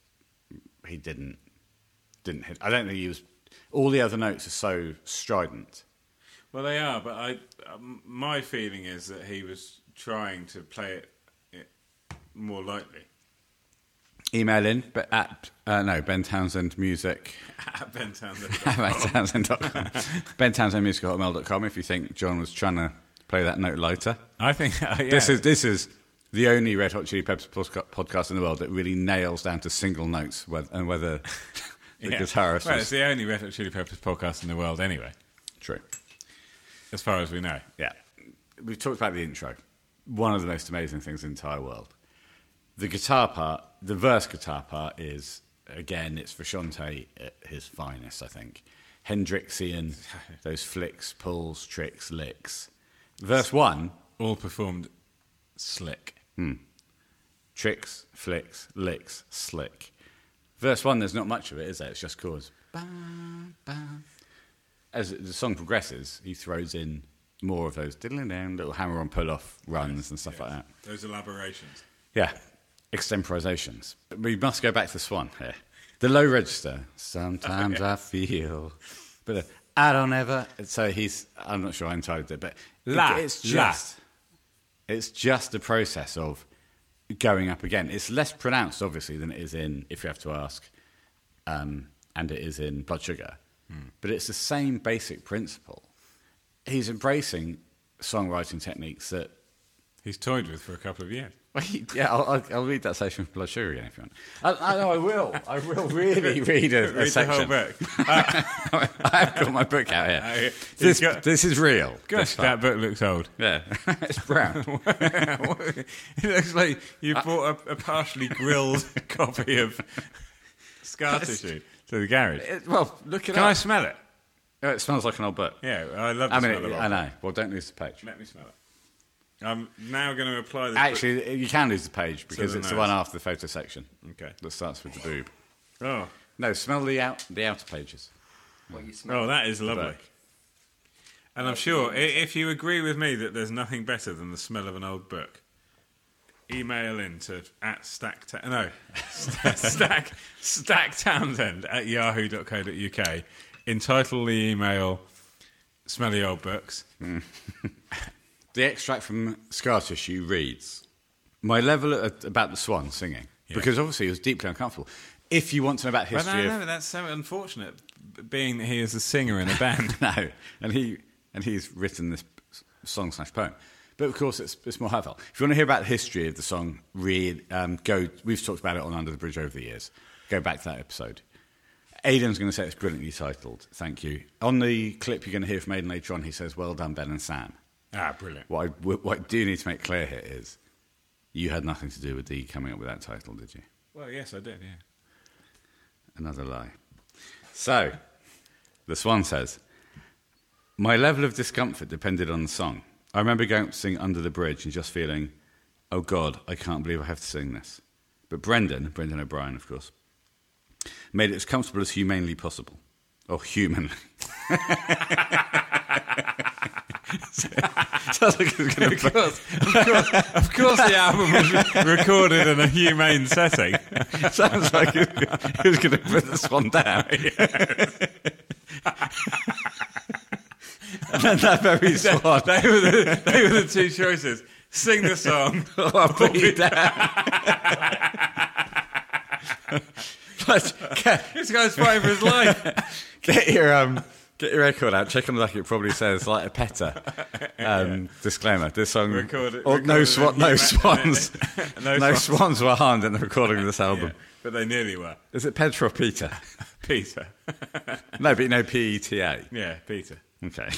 he didn't didn't hit. I don't think he was. All the other notes are so strident. Well, they are, but I, um, my feeling is that he was trying to play it, it more lightly. Email in, but at uh, no Ben Townsend Music. At Ben Townsend. Ben Townsend.com. ben Townsend Music at hotmail.com if you think John was trying to play that note lighter. I think uh, yeah. This is this is the only Red Hot Chili Peppers podcast in the world that really nails down to single notes whether, and whether the yeah. guitarist Well, it's the only Red Hot Chili Peppers podcast in the world, anyway, true. as far as we know. Yeah, we've talked about the intro. One of the most amazing things in the entire world. The guitar part, the verse guitar part, is again it's Frusciante at his finest. I think Hendrixian, those flicks, pulls, tricks, licks. Verse one, All performed slick. Hmm. tricks, flicks, licks, slick. Verse one, there's not much of it, is there? It's just chords. Bam, bam. As the song progresses, he throws in more of those diddling down, little hammer on pull off runs and stuff like that. Those elaborations. Yeah, extemporizations. But we must go back to the Swan here. The low register. Sometimes I feel, but uh, I don't ever. So he's. I'm not sure I entitled it, but La, it's la. just. It's just the process of going up again. It's less pronounced, obviously, than it is in If You Have to Ask, um, and it is in Blood Sugar. But it's the same basic principle. He's embracing songwriting techniques that He's toyed with for a couple of years. He- yeah, I'll, I'll, I'll read that section from Blood Sugar again if you want. I, I know I will. I will really read a, a Read the section. whole book. I have got my book out here. Oh, this, got- this is real. Gosh, that book looks old. Yeah, it's brown. it looks like you bought a, a partially grilled copy of Scar Tissue to the garage. It- well, look at it Can up. I smell it? Oh, it smells like an old book. Yeah, I love the I smell mean, of I know. Well, don't lose the page. Let me smell it. I'm now going to apply this. Actually, you can lose the page because the it's the one after the photo section Okay. that starts with the boob. Oh, No, smell the out the outer pages. What you smell. oh, that is lovely. book. And I'm sure if you agree with me that there's nothing better than the smell of an old book, email in to at stack ta- no stack stack townsend at yahoo.co.uk. Entitle the email "Smelly Old Books." The extract from Scar Tissue reads My level at, about the swan singing, because obviously it was deeply uncomfortable. If you want to know about But history no, no, that's so unfortunate, being that he is a singer in a band. no, and he and he's written this song slash poem. But of course, it's, it's more heartfelt. If you want to hear about the history of the song, read um, go. We've talked about it on Under the Bridge over the years. Go back to that episode. Aidan's going to say it's brilliantly titled. Thank you. On the clip you're going to hear from Aidan later on, he says, "Well done, Ben and Sam." Ah, brilliant. What I, what I do need to make clear here is, you had nothing to do with Dee coming up with that title, did you? Well, yes, I did. Yeah. Another lie. So, the swan says, My level of discomfort depended on the song. I remember going up to sing Under the Bridge and just feeling, oh God, I can't believe I have to sing this. But Brendan, Brendan O'Brien, of course, made it as comfortable as humanly possible. Or humanly. Sounds like it's going to be Of course, of course, the album was recorded in a humane setting. Sounds like he was going to put this one down. and then that very swan, they, were the, they were the two choices: sing the song. Or I'll put you down. but get, This guy's fighting for his life. get your um, get your record out. Check on the back. It probably says like a petter. Um, Disclaimer: This song, Record it- or no, recorded swan, no swans, No no, swans. swans were harmed in the recording of this album. but they nearly were. Is it Petra or Peter? Peter. No, but you know P E T A. Yeah, Peter. Okay.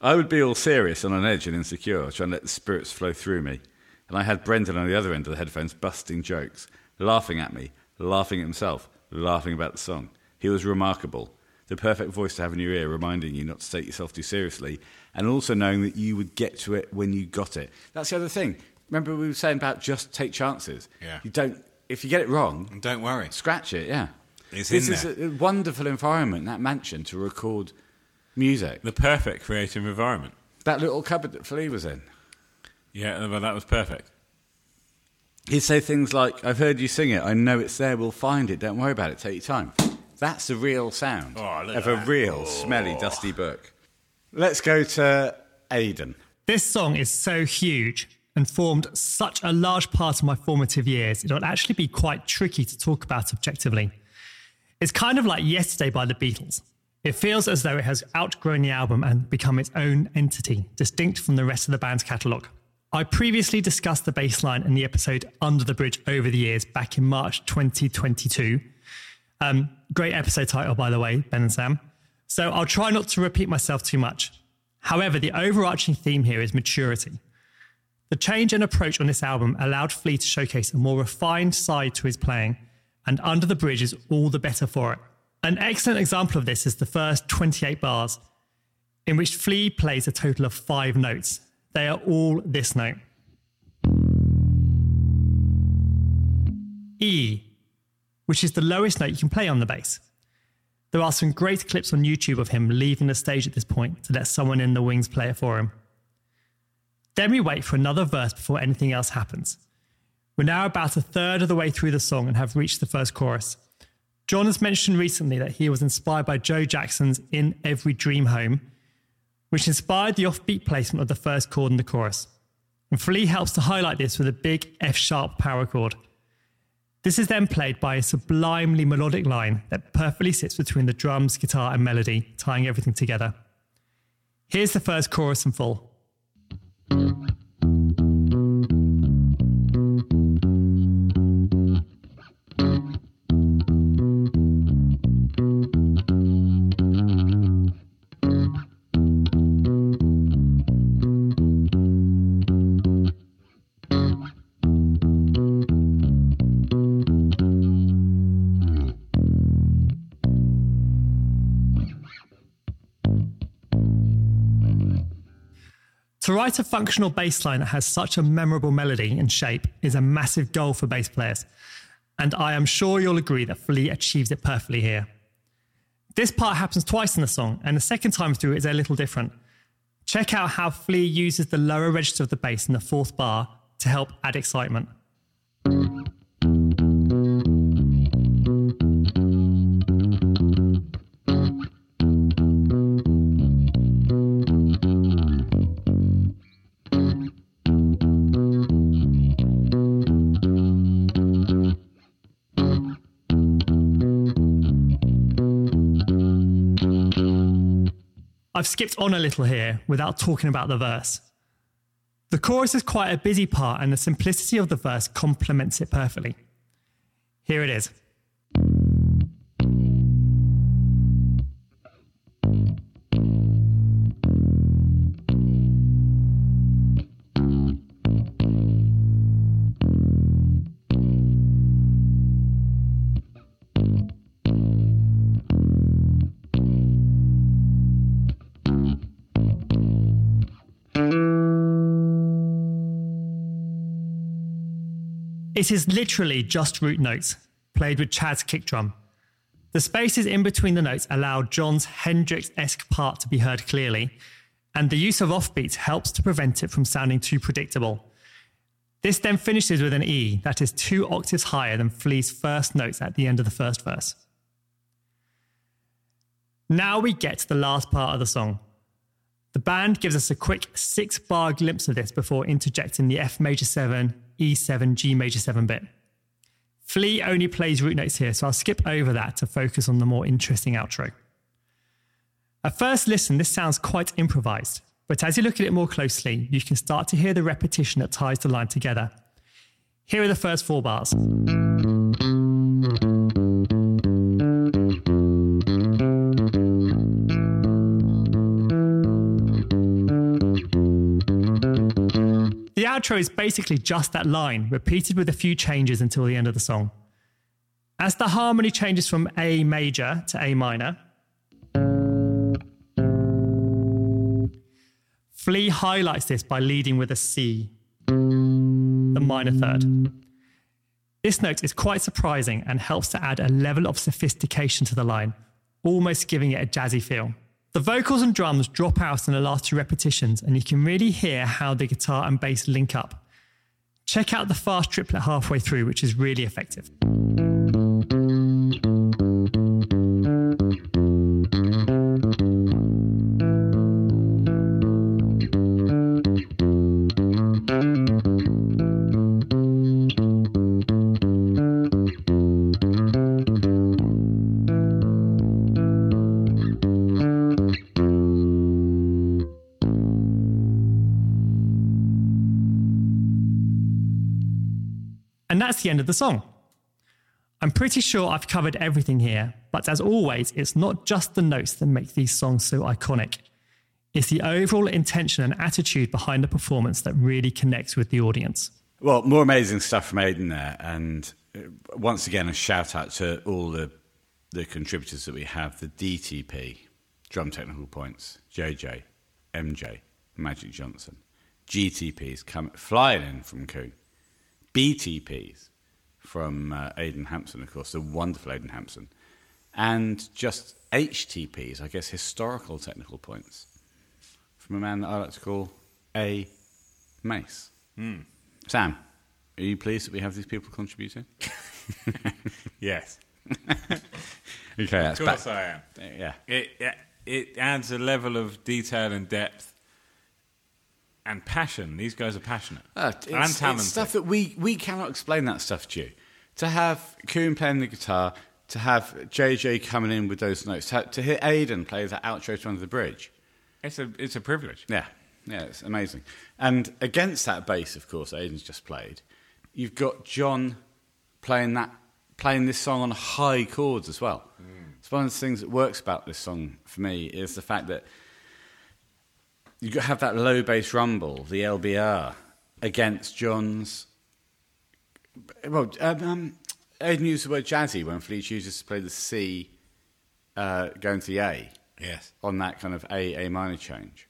I would be all serious and on edge and insecure, trying to let the spirits flow through me. And I had Brendan on the other end of the headphones busting jokes, laughing at me, laughing at himself, laughing about the song. He was remarkable. The perfect voice to have in your ear, reminding you not to take yourself too seriously, and also knowing that you would get to it when you got it. That's the other thing. Remember we were saying about just take chances. Yeah. You don't. If you get it wrong, don't worry. scratch it. Yeah. It's this in is there. a, a wonderful environment, that mansion, to record music. The perfect creative environment. That little cupboard that Flea was in. Yeah, well, that was perfect. He'd say things like, I've heard you sing it. I know it's there. We'll find it. Don't worry about it. Take your time. That's the real sound Oh, of a that. real oh. smelly, dusty book. Let's go to Aidan. This song is so huge and formed such a large part of my formative years, it would actually be quite tricky to talk about objectively. It's kind of like Yesterday by the Beatles. It feels as though it has outgrown the album and become its own entity, distinct from the rest of the band's catalogue. I previously discussed the bass line in the episode Under the Bridge over the years back in March 2022. Um, great episode title, by the way, Ben and Sam. So I'll try not to repeat myself too much. However, the overarching theme here is maturity. The change in approach on this album allowed Flea to showcase a more refined side to his playing, and Under the Bridge is all the better for it. An excellent example of this is the first 28 bars, in which Flea plays a total of five notes. They are all this note E, which is the lowest note you can play on the bass. There are some great clips on YouTube of him leaving the stage at this point to let someone in the wings play it for him. Then we wait for another verse before anything else happens. We're now about a third of the way through the song and have reached the first chorus. John has mentioned recently that he was inspired by Joe Jackson's In Every Dream Home, which inspired the offbeat placement of the first chord in the chorus. and Flea helps to highlight this with a big F sharp power chord. This is then played by a sublimely melodic line that perfectly sits between the drums, guitar, and melody, tying everything together. Here's the first chorus in full. Write a functional bass line that has such a memorable melody and shape is a massive goal for bass players, and I am sure you'll agree that Flea achieves it perfectly here. This part happens twice in the song, and the second time through is a little different. Check out how Flea uses the lower register of the bass in the fourth bar to help add excitement. I've skipped on a little here without talking about the verse. The chorus is quite a busy part, and the simplicity of the verse complements it perfectly. Here it is. It is literally just root notes, played with Chad's kick drum. The spaces in between the notes allow John's Hendrix esque part to be heard clearly, and the use of offbeats helps to prevent it from sounding too predictable. This then finishes with an E that is two octaves higher than Flea's first notes at the end of the first verse. Now we get to the last part of the song. The band gives us a quick six bar glimpse of this before interjecting the F major 7, E7, G major 7 bit. Flea only plays root notes here, so I'll skip over that to focus on the more interesting outro. At first listen, this sounds quite improvised, but as you look at it more closely, you can start to hear the repetition that ties the line together. Here are the first four bars. Outro is basically just that line, repeated with a few changes until the end of the song. As the harmony changes from A major to A minor, Flea highlights this by leading with a C, the minor third. This note is quite surprising and helps to add a level of sophistication to the line, almost giving it a jazzy feel. The vocals and drums drop out in the last two repetitions, and you can really hear how the guitar and bass link up. Check out the fast triplet halfway through, which is really effective. The end of the song. I'm pretty sure I've covered everything here, but as always, it's not just the notes that make these songs so iconic. It's the overall intention and attitude behind the performance that really connects with the audience. Well, more amazing stuff from Aidan there, and uh, once again a shout out to all the the contributors that we have: the DTP, drum technical points, JJ, MJ, Magic Johnson, GTPs coming flying in from Kuhn, BTPs from uh, Aidan Hampson, of course, the wonderful Aidan Hampson, and just HTPs, I guess, historical technical points from a man that I like to call A. Mace. Sam, are you pleased that we have these people contributing? Yes, Okay, that's of course back. I am. Yeah. It it adds a level of detail and depth and passion. These guys are passionate Uh, it's, and it's stuff that we, we cannot explain that stuff to you. To have Kuhn playing the guitar, to have JJ coming in with those notes, to, to hear Aidan play that outro to Under the Bridge. it's a it's a privilege. Yeah, yeah, it's amazing. And against that bass, of course, Aidan's just played. You've got John playing that, playing this song on high chords as well. It's one of the things that works about this song for me is the fact that you have that low bass rumble, the LBR, against John's. Well, um, um, Aidan used the word jazzy when Flea chooses to play the C uh, going to the A Yes. on that kind of A A minor change.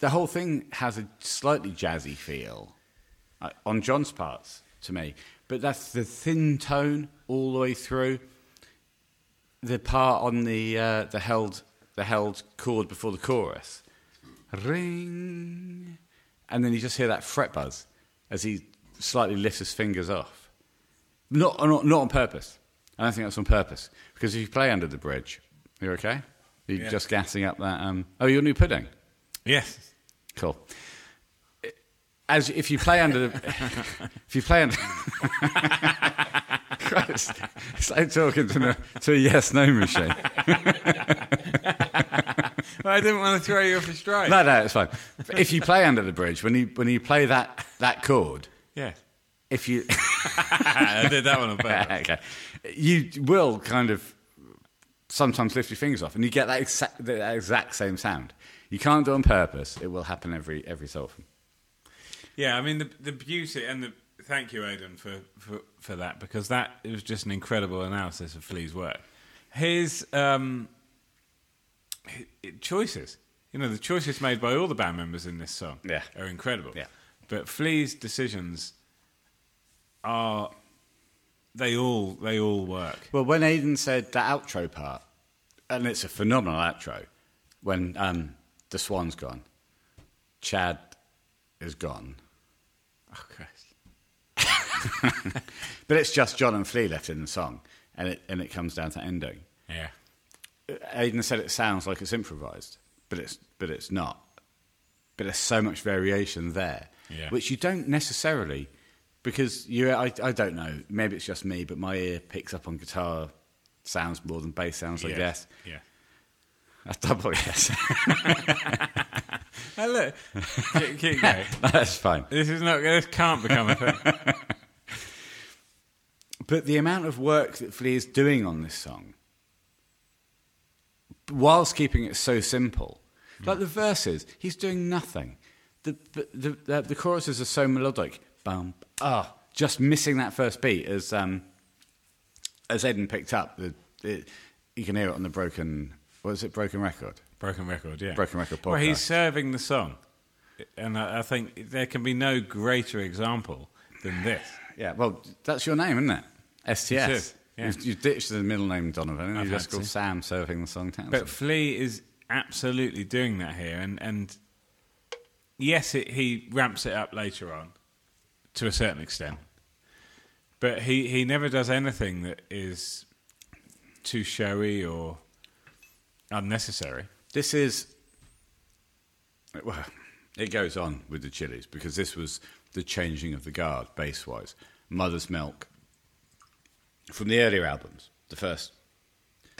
The whole thing has a slightly jazzy feel uh, on John's parts to me, but that's the thin tone all the way through. The part on the uh, the held the held chord before the chorus, ring, and then you just hear that fret buzz as he slightly lifts his fingers off. Not not, not on purpose. I don't think that's on purpose because if you play under the bridge, you're okay. You're Yeah. just gassing up that. Um, oh, your new pudding. Yes. Cool. As if you play under the, if you play under, Christ, it's like talking to, a- to a yes no machine. I didn't want to throw you off your stride. No, no, it's fine. If you play under the bridge, when you when you play that that chord, Yes. if you I did that one on purpose. okay, you will kind of sometimes lift your fingers off, and you get that exact that exact same sound. You can't do it on purpose. It will happen every every so often. Yeah, I mean the the beauty and the thank you, Aidan, for, for, for that because that it was just an incredible analysis of Flea's work. His um, choices, you know, the choices made by all the band members in this song, Yeah. are incredible. Yeah. but Flea's decisions are they all they all work. Well, when Aidan said the outro part, and it's a phenomenal outro, when um, the swan's gone, Chad is gone, Oh Christ! but it's just John and Flea left in the song, and it and it comes down to ending. Yeah, Uh, Aidan said it sounds like it's improvised, but it's but it's not. But there's so much variation there, Yeah. which you don't necessarily, because you I, I don't know. Maybe it's just me, but my ear picks up on guitar sounds more than bass sounds. I guess Yeah. that's double yes. Hey, look, keep, keep going. that's fine. This is not. This can't become a thing. But the amount of work that Flea is doing on this song, whilst keeping it so simple, like the verses, he's doing nothing. The the the, the choruses are so melodic. Bum ah, just missing that first beat as um as Aidan picked up. The, it, you can hear it on the broken. What is it? Broken record. Broken record, yeah. Broken Record podcast. Well, he's serving the song, and I, I think there can be no greater example than this. Yeah. Well, that's your name, isn't it? STS. Yeah. You've, you've ditched the middle name Donovan, and I've you just called to. Sam serving the song Townsend. But Flea is absolutely doing that here, and and yes, it, he ramps it up later on to a certain extent, but he he never does anything that is too showy or unnecessary. This is. Well, it goes on with the Chili's because this was the changing of the guard bass wise. Mother's Milk. From the earlier albums, the first,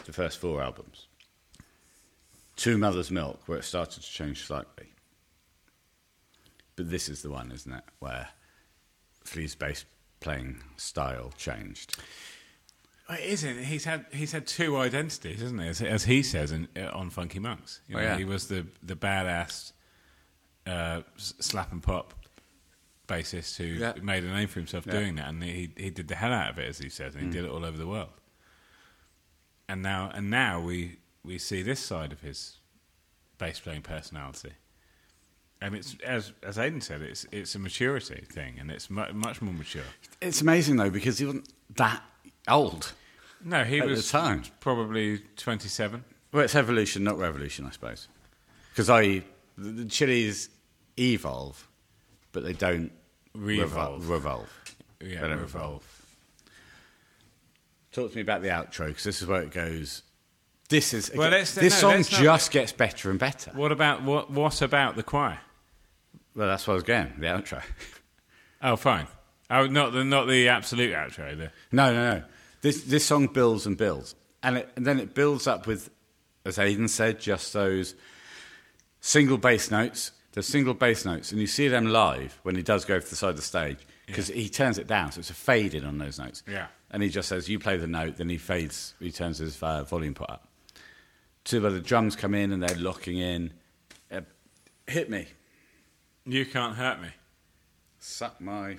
the first four albums, to Mother's Milk, where it started to change slightly. But this is the one, isn't it, where Flea's bass playing style changed. It isn't. He's had he's had two identities, isn't he? As, as he says in, uh, on Funky Monks. You Oh, yeah. He was the the badass uh, slap and pop bassist who Yeah. made a name for himself Yeah. doing that, and he he did the hell out of it, as he says, and he Mm. did it all over the world. And now and now we we see this side of his bass playing personality. And it's as as Aidan said, it's it's a maturity thing, and it's mu- much more mature. It's amazing though because he wasn't that old. No, he At the was time. probably twenty seven. Well, it's evolution, not revolution, I suppose. Because I, the, the chilies evolve, but they don't Re-evolve. revolve. Yeah, They revolve. Talk to me about the outro because this is where it goes. This is Well, let's- this no, song just gets better and better. What about what? What about the choir? Well, that's what I was getting. The outro. Oh, fine. Oh, not the not the absolute outro. The, No, no, no. This this song builds and builds, and, it, and then it builds up with, as Aidan said, just those single bass notes. The single bass notes, and you see them live when he does go to the side of the stage because he turns it down, so it's a fade in on those notes. Yeah. and he just says, "You play the note," then he fades. He turns his uh, volume put up. To where the drums come in and they're locking in. Uh, hit me, you can't hurt me. suck my.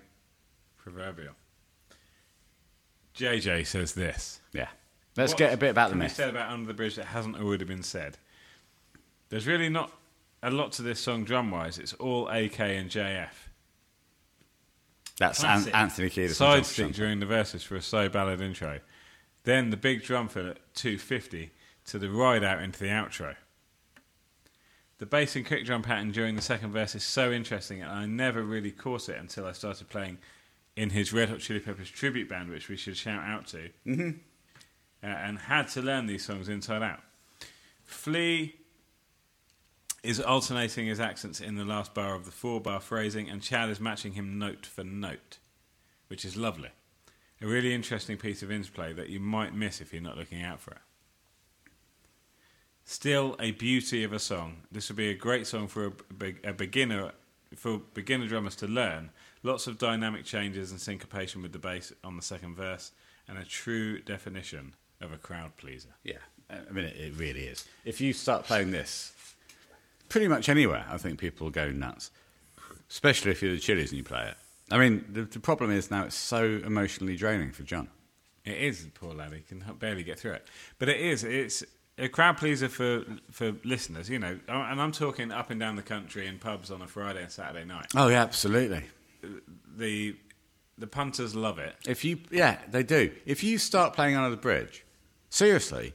Proverbial. JJ says this. Yeah. Let's What get a bit about the myth. said about Under the Bridge that hasn't already been said. There's really not a lot to this song drum wise. It's all AK and JF. That's An- Anthony Kiedis. Side stick during the verses for a slow ballad intro. Then the big drum fill at 250 to the ride out into the outro. The bass and kick drum pattern during the second verse is so interesting, and I never really caught it until I started playing in his Red Hot Chili Peppers tribute band, which we should shout out to, mm-hmm. uh, and had to learn these songs inside out. Flea is alternating his accents in the last bar of the four bar phrasing, and Chad is matching him note for note, which is lovely. A really interesting piece of interplay that you might miss if you're not looking out for it. Still a beauty of a song. This would be a great song for a, a beginner for beginner drummers to learn. Lots of dynamic changes and syncopation with the bass on the second verse, and a true definition of a crowd pleaser. Yeah, I mean, it, it really is. If you start playing this, pretty much anywhere, I think people will go nuts. Especially if you're the Chili's and you play it. I mean, the, the problem is now it's so emotionally draining for John. It is poor lad; he can barely get through it. But it is. It's a crowd pleaser for for listeners, you know. And I'm talking up and down the country in pubs on a Friday and Saturday night. Oh yeah, absolutely. The the punters love it. If you, yeah, they do. If you start playing under the bridge, seriously,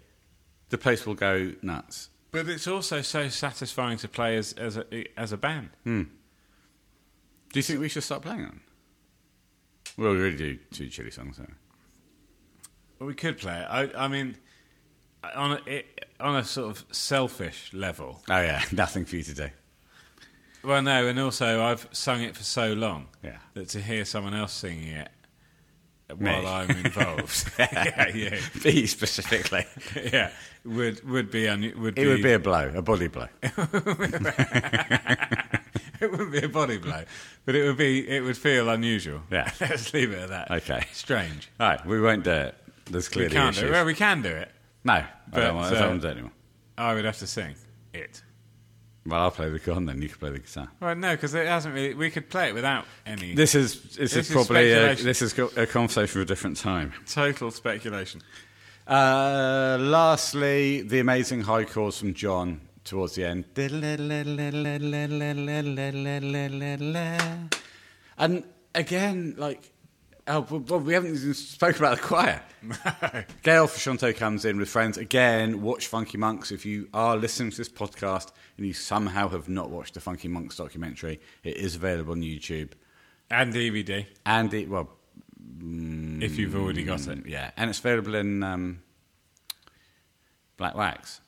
the place will go nuts. But it's also so satisfying to play as as a, as a band. Hmm. Do you think we should start playing on? Well, we already do two Chili songs. So. Well, we could play it. I, I mean, on a, it, on a sort of selfish level. Oh yeah, nothing for you to do. Well, no, and also I've sung it for so long Yeah. that to hear someone else singing it Me. while I'm involved, yeah, yeah, Me specifically. yeah, would would be un- would It be, would be a blow, a body blow. it would be a body blow, but it would be it would feel unusual. Yeah. let's leave it at that. Okay. strange. All right, we won't do it. There's clearly We can't do it. Well, we can do it. No, I But, don't want, I uh, don't want to do it anymore. I would have to sing it. Well, I'll play the gun, then you can play the guitar. Well, no, because it hasn't really. We could play it without any This is this, This is is probably a, this is a conversation for a different time. total speculation. Uh, lastly, the amazing high chords from John towards the end. And again, like, oh, well, we haven't even spoken about the choir. Gail Frusciante comes in with friends. Again, watch Funky Monks. If you are listening to this podcast and you somehow have not watched the Funky Monks documentary, it is available on YouTube. And DVD, And it, well, if you've already got it. yeah, and it's available in um, black wax.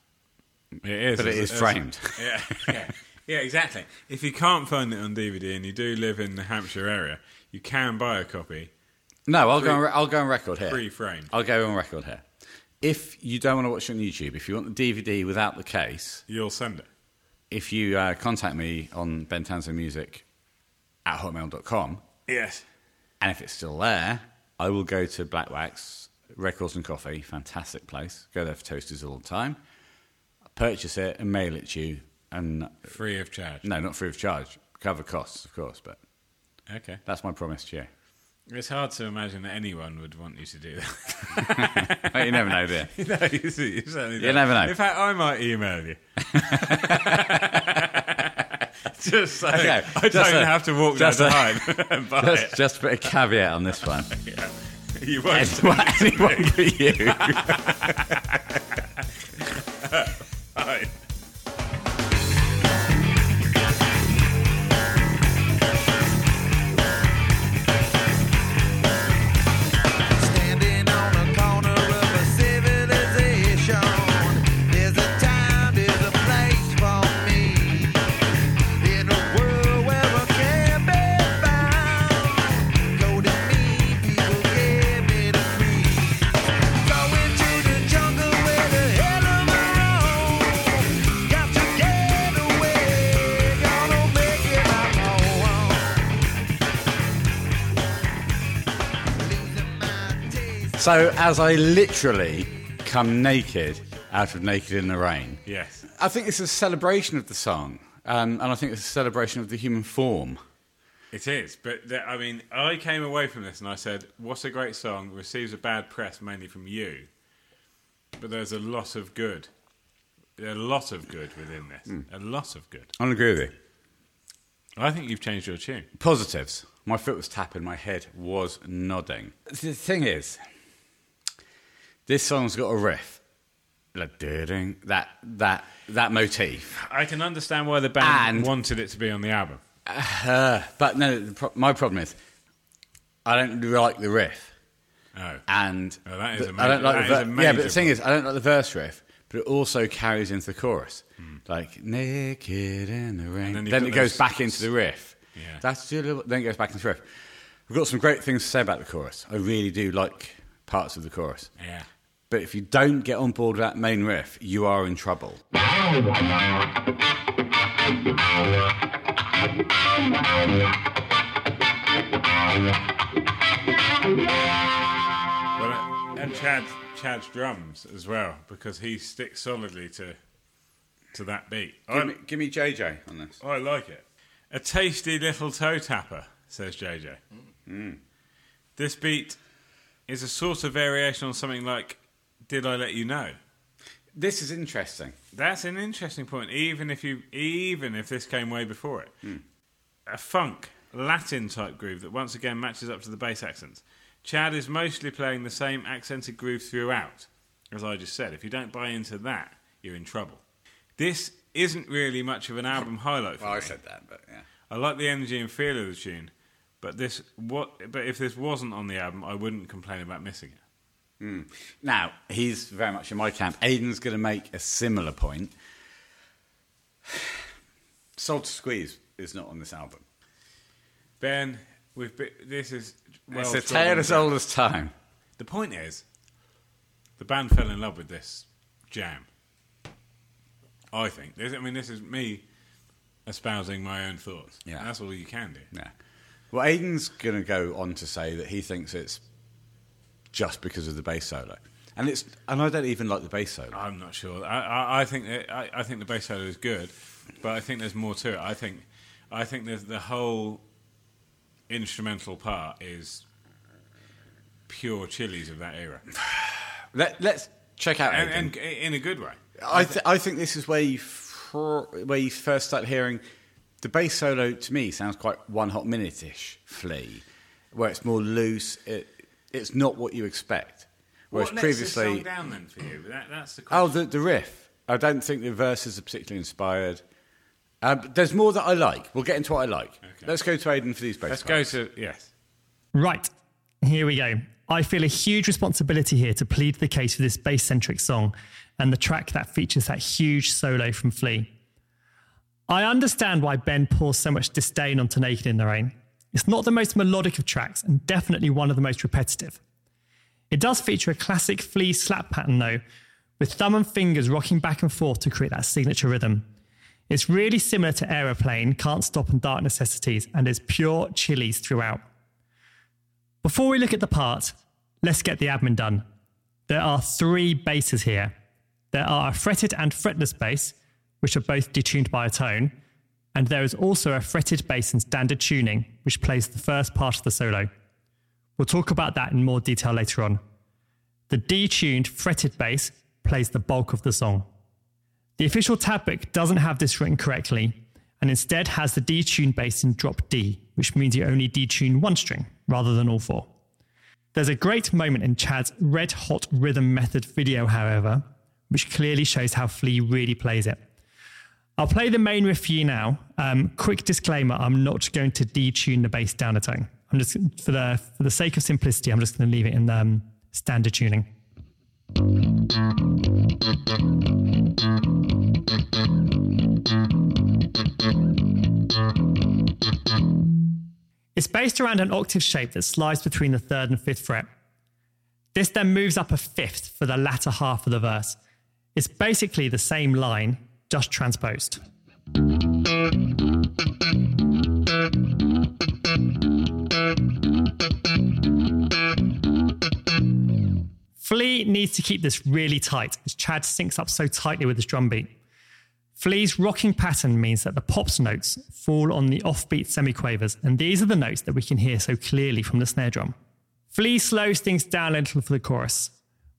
It is. But it is framed. Yeah, yeah, yeah, exactly. If you can't find it on DVD and you do live in the Hampshire area, you can buy a copy No, I'll go. On, I'll go on record here. pre-framed. I'll go on record here. If you don't want to watch it on YouTube, if you want the DVD without the case, You'll send it. if you uh, contact me on bentanzo music at hotmail.com, Yes. and if it's still there, I will go to Black Wax Records and Coffee, fantastic place. Go there for toasters all the time. Purchase it and mail it to you, and Free of charge. no, not free of charge. Cover costs, of course, but Okay. that's my promise to you. It's hard to imagine that anyone would want you to do that. You never know, do you? no, you, see, you certainly don't. never know. In fact, I might email you. just so Okay, I just don't a- have to walk down just the and Just, just put a caveat on this one. it. You won't. anyone, anyone but you. So, as I literally come naked out of Naked in the Rain, Yes. I think it's a celebration of the song, um, and I think it's a celebration of the human form. It is, but the, I mean, I came away from this and I said, "What's a great song?" Receives a bad press mainly from you, but there's a lot of good, There's a lot of good within this, Hmm. a lot of good. I agree with you. I think you've changed your tune. Positives. My foot was tapping, my head was nodding. The thing is, this song's got a riff. Like, that, that, that motif. I can understand why the band And- wanted it to be on the album. Uh, but no, the pro- my problem is, I don't like the riff. Oh, And Oh, that is the- a I don't like that the is a yeah, major but the thing is, I don't like the verse riff, but it also carries into the chorus, like naked in the rain. Hmm. then Then, you've got it goes those- back into the riff. Yeah. That's little- then it goes back into the riff. We've got some great things to say about the chorus. I really do like parts of the chorus, yeah. But if you don't get on board with that main riff, you are in trouble. Well, uh, and Chad, Chad's drums as well because he sticks solidly to to that beat. I, Give me, give me JJ on this. I like it. A tasty little toe tapper, says JJ. This beat is a sort of variation on something like "Did I Let You Know." This is interesting. That's an interesting point. Even if you, even if this came way before it, hmm. a funk Latin type groove that once again matches up to the bass accents. Chad is mostly playing the same accented groove throughout, as I just said. If you don't buy into that, you're in trouble. This isn't really much of an album highlight for Well, I said that, but yeah. I like the energy and feel of the tune, but this what? But if this wasn't on the album, I wouldn't complain about missing it. Hmm. Now, he's very much in my camp. Aidan's going to make a similar point. Soul to Squeeze is not on this album. Ben, we've been, this is well it's a tale as old as time. The point is, the band fell in love with this jam. I think. This, I mean, this is me espousing my own thoughts. Yeah. that's all you can do. Yeah. Well, Aidan's going to go on to say that he thinks it's just because of the bass solo, and it's and I don't even like the bass solo. I'm not sure. I, I, I think that, I, I think the bass solo is good, but I think there's more to it. I think I think there's the whole instrumental part is pure chilies of that era, Let, let's check out and, and in a good way. I, th- I think this is where you fr- where you first start hearing the bass solo. To me, sounds quite one hot minute ish. Flea, where it's more loose. It, it's not what you expect. Whereas what lets previously, this song down then for you? That, that's the oh, question. oh, the, the riff. I don't think the verses are particularly inspired. But there's more that I like. We'll get into what I like. Okay. Let's go to Aidan for these bass. Let's go to yes. Right, here we go. I feel a huge responsibility here to plead the case for this bass centric song and the track that features that huge solo from Flea. I understand why Ben pours so much disdain onto Naked in the Rain. It's not the most melodic of tracks and definitely one of the most repetitive. It does feature a classic Flea slap pattern though, with thumb and fingers rocking back and forth to create that signature rhythm. It's really similar to Aeroplane, Can't Stop, and Dark Necessities, and is pure chilies throughout. Before we look at the part, let's get the admin done. There are three basses here. There are a fretted and fretless bass, which are both detuned by a tone, and there is also a fretted bass in standard tuning, which plays the first part of the solo. We'll talk about that in more detail later on. The detuned fretted bass plays the bulk of the song. The official tab book doesn't have this written correctly and instead has the detuned bass in drop D, which means you only detune one string rather than all four. There's a great moment in Chad's Red Hot Rhythm Method video, however, which clearly shows how Flea really plays it. I'll play the main riff for you now. Um, quick disclaimer: I'm not going to detune the bass down a tone. I'm just for the for the sake of simplicity, I'm just going to leave it in um, standard tuning. It's based around an octave shape that slides between the third and fifth fret. This then moves up a fifth for the latter half of the verse. It's basically the same line, just transposed. Flea needs to keep this really tight as Chad syncs up so tightly with his drum beat. Flea's rocking pattern means that the pops notes fall on the offbeat semiquavers, and these are the notes that we can hear so clearly from the snare drum. Flea slows things down a little for the chorus,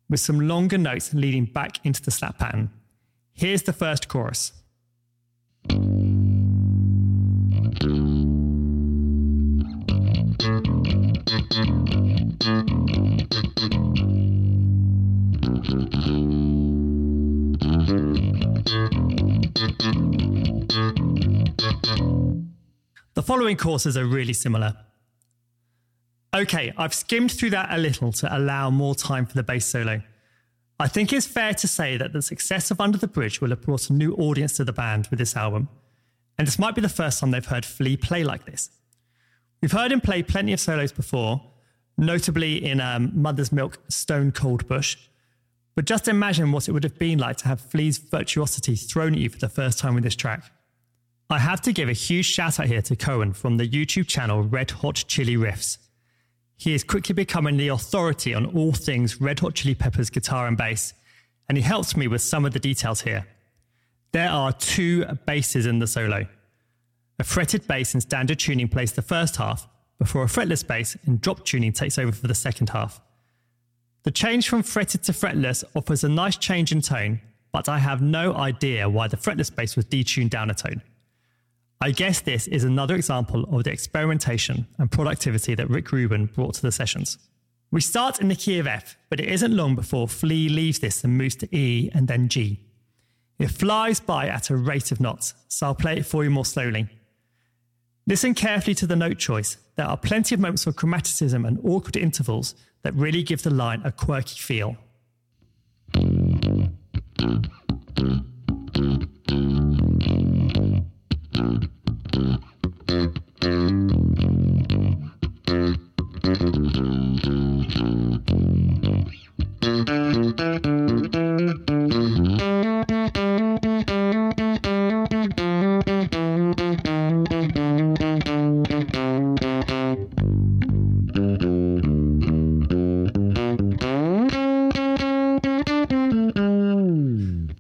with some longer notes leading back into the slap pattern. Here's the first chorus. The following courses are really similar. Okay, I've skimmed through that a little to allow more time for the bass solo. I think it's fair to say that the success of Under the Bridge will have brought a new audience to the band with this album, and this might be the first time they've heard Flea play like this. We've heard him play plenty of solos before, notably in um, Mother's Milk Stone Cold Bush, but just imagine what it would have been like to have Flea's virtuosity thrown at you for the first time with this track. I have to give a huge shout out here to Cohen from the YouTube channel Red Hot Chili Riffs. He is quickly becoming the authority on all things Red Hot Chili Peppers guitar and bass, and he helps me with some of the details here. There are two basses in the solo. A fretted bass in standard tuning plays the first half, before a fretless bass in drop tuning takes over for the second half. The change from fretted to fretless offers a nice change in tone, but I have no idea why the fretless bass was detuned down a tone. I guess this is another example of the experimentation and productivity that Rick Rubin brought to the sessions. We start in the key of F, but it isn't long before Flea leaves this and moves to E and then G. It flies by at a rate of knots, so I'll play it for you more slowly. Listen carefully to the note choice. There are plenty of moments of chromaticism and awkward intervals that really give the line a quirky feel.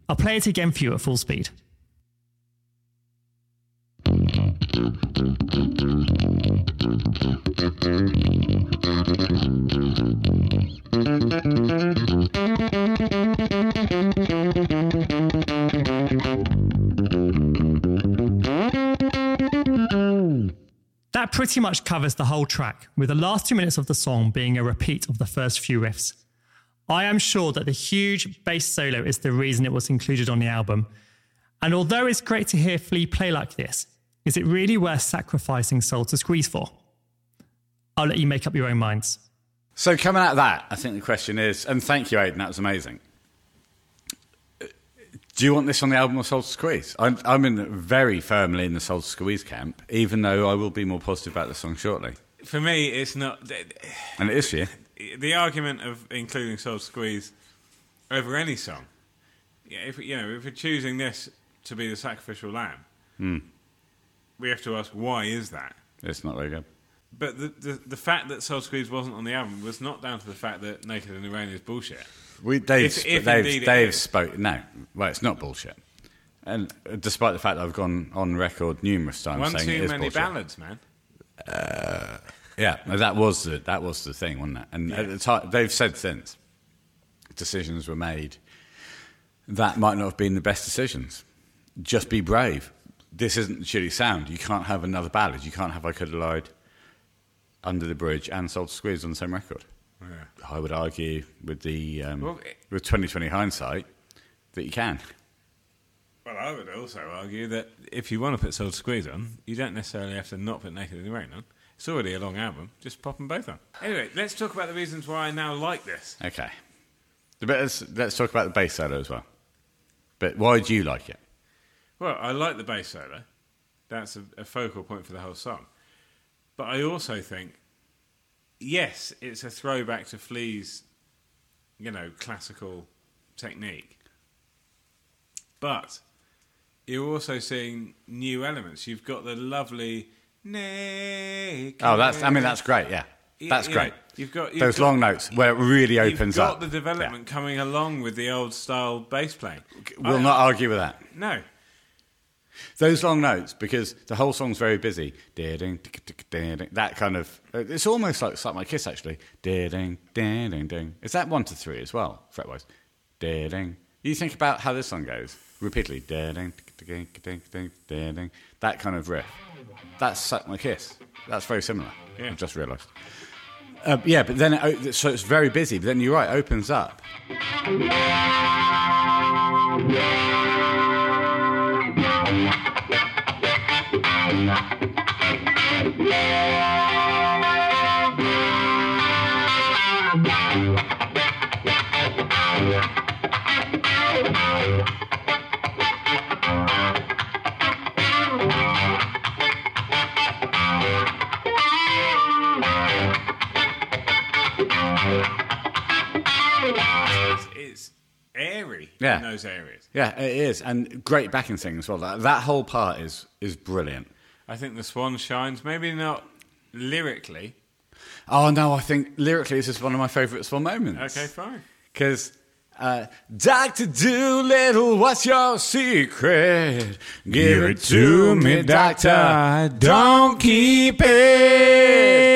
I'll play it again for you at full speed. That pretty much covers the whole track, with the last two minutes of the song being a repeat of the first few riffs. I am sure that the huge bass solo is the reason it was included on the album. And although it's great to hear Flea play like this, is it really worth sacrificing Soul to Squeeze for? I'll let you make up your own minds. So coming out of that, I think the question is, and thank you, Aidan, that was amazing. Do you want this on the album or Soul to Squeeze? I'm, I'm in very firmly in the Soul to Squeeze camp, even though I will be more positive about the song shortly. For me, it's not. And it is for you. the argument of including Soul Squeeze over any song. Yeah, if you know, if we're choosing this to be the sacrificial lamb, Hmm. we have to ask why is that? It's not very good. But the, the the fact that Soul Squeeze wasn't on the album was not down to the fact that Naked and the Rain is bullshit. We, Dave, If- if Dave, indeed it Dave is. spoke. No, well, it's not bullshit. And uh, despite the fact that I've gone on record numerous times One saying it too is many bullshit. ballads, man. Yeah, no, that was the that was the thing, wasn't it? And at the time, they've said since decisions were made that might not have been the best decisions. Just be brave. This isn't Chili Sound. You can't have another ballad. You can't have I Could Have Lied, Under the Bridge, and Soul to Squeeze on the same record. I would argue with the um, Well, it- with 2020 hindsight that you can. Well, I would also argue that if you want to put Soul Squeeze on, you don't necessarily have to not put Naked in the Rain on. It's already a long album. Just pop them both on. Anyway, let's talk about the reasons why I now like this. Okay. Let's, let's talk about the bass solo as well. But why do you like it? Well, I like the bass solo. That's a, a focal point for the whole song. But I also think, yes, it's a throwback to Flea's, you know, classical technique. But you're also seeing new elements. You've got the lovely naked. Oh, that's. I mean, that's great. Yeah. That's you know, great. You've got you've Those got- long notes where it really You've opens got up. the development coming along with the old style bass playing. We'll I- not argue with that. No, Those long notes, because the whole song's very busy. Ding, tick, tick, ding, ding, That kind of. It's almost like Suck My Kiss, actually. Ding, ding, ding, ding. Is that one to three as well, fretwise? You think about how this song goes repeatedly. That kind of riff. That's Suck My Kiss. That's very similar. Yeah. I've just realised. Uh, yeah, but then it, so it's very busy. But then you're right, it opens up. Airy, yeah. in those areas. Yeah, it is, and great backing singing as well. That, that whole part is is brilliant. I think the Swan shines. Maybe not lyrically. Oh no, I think lyrically this is one of my favourite Swan moments. Okay, fine. because. Uh, Doctor Dolittle, what's your secret? Give it to me, Doctor. Don't keep it.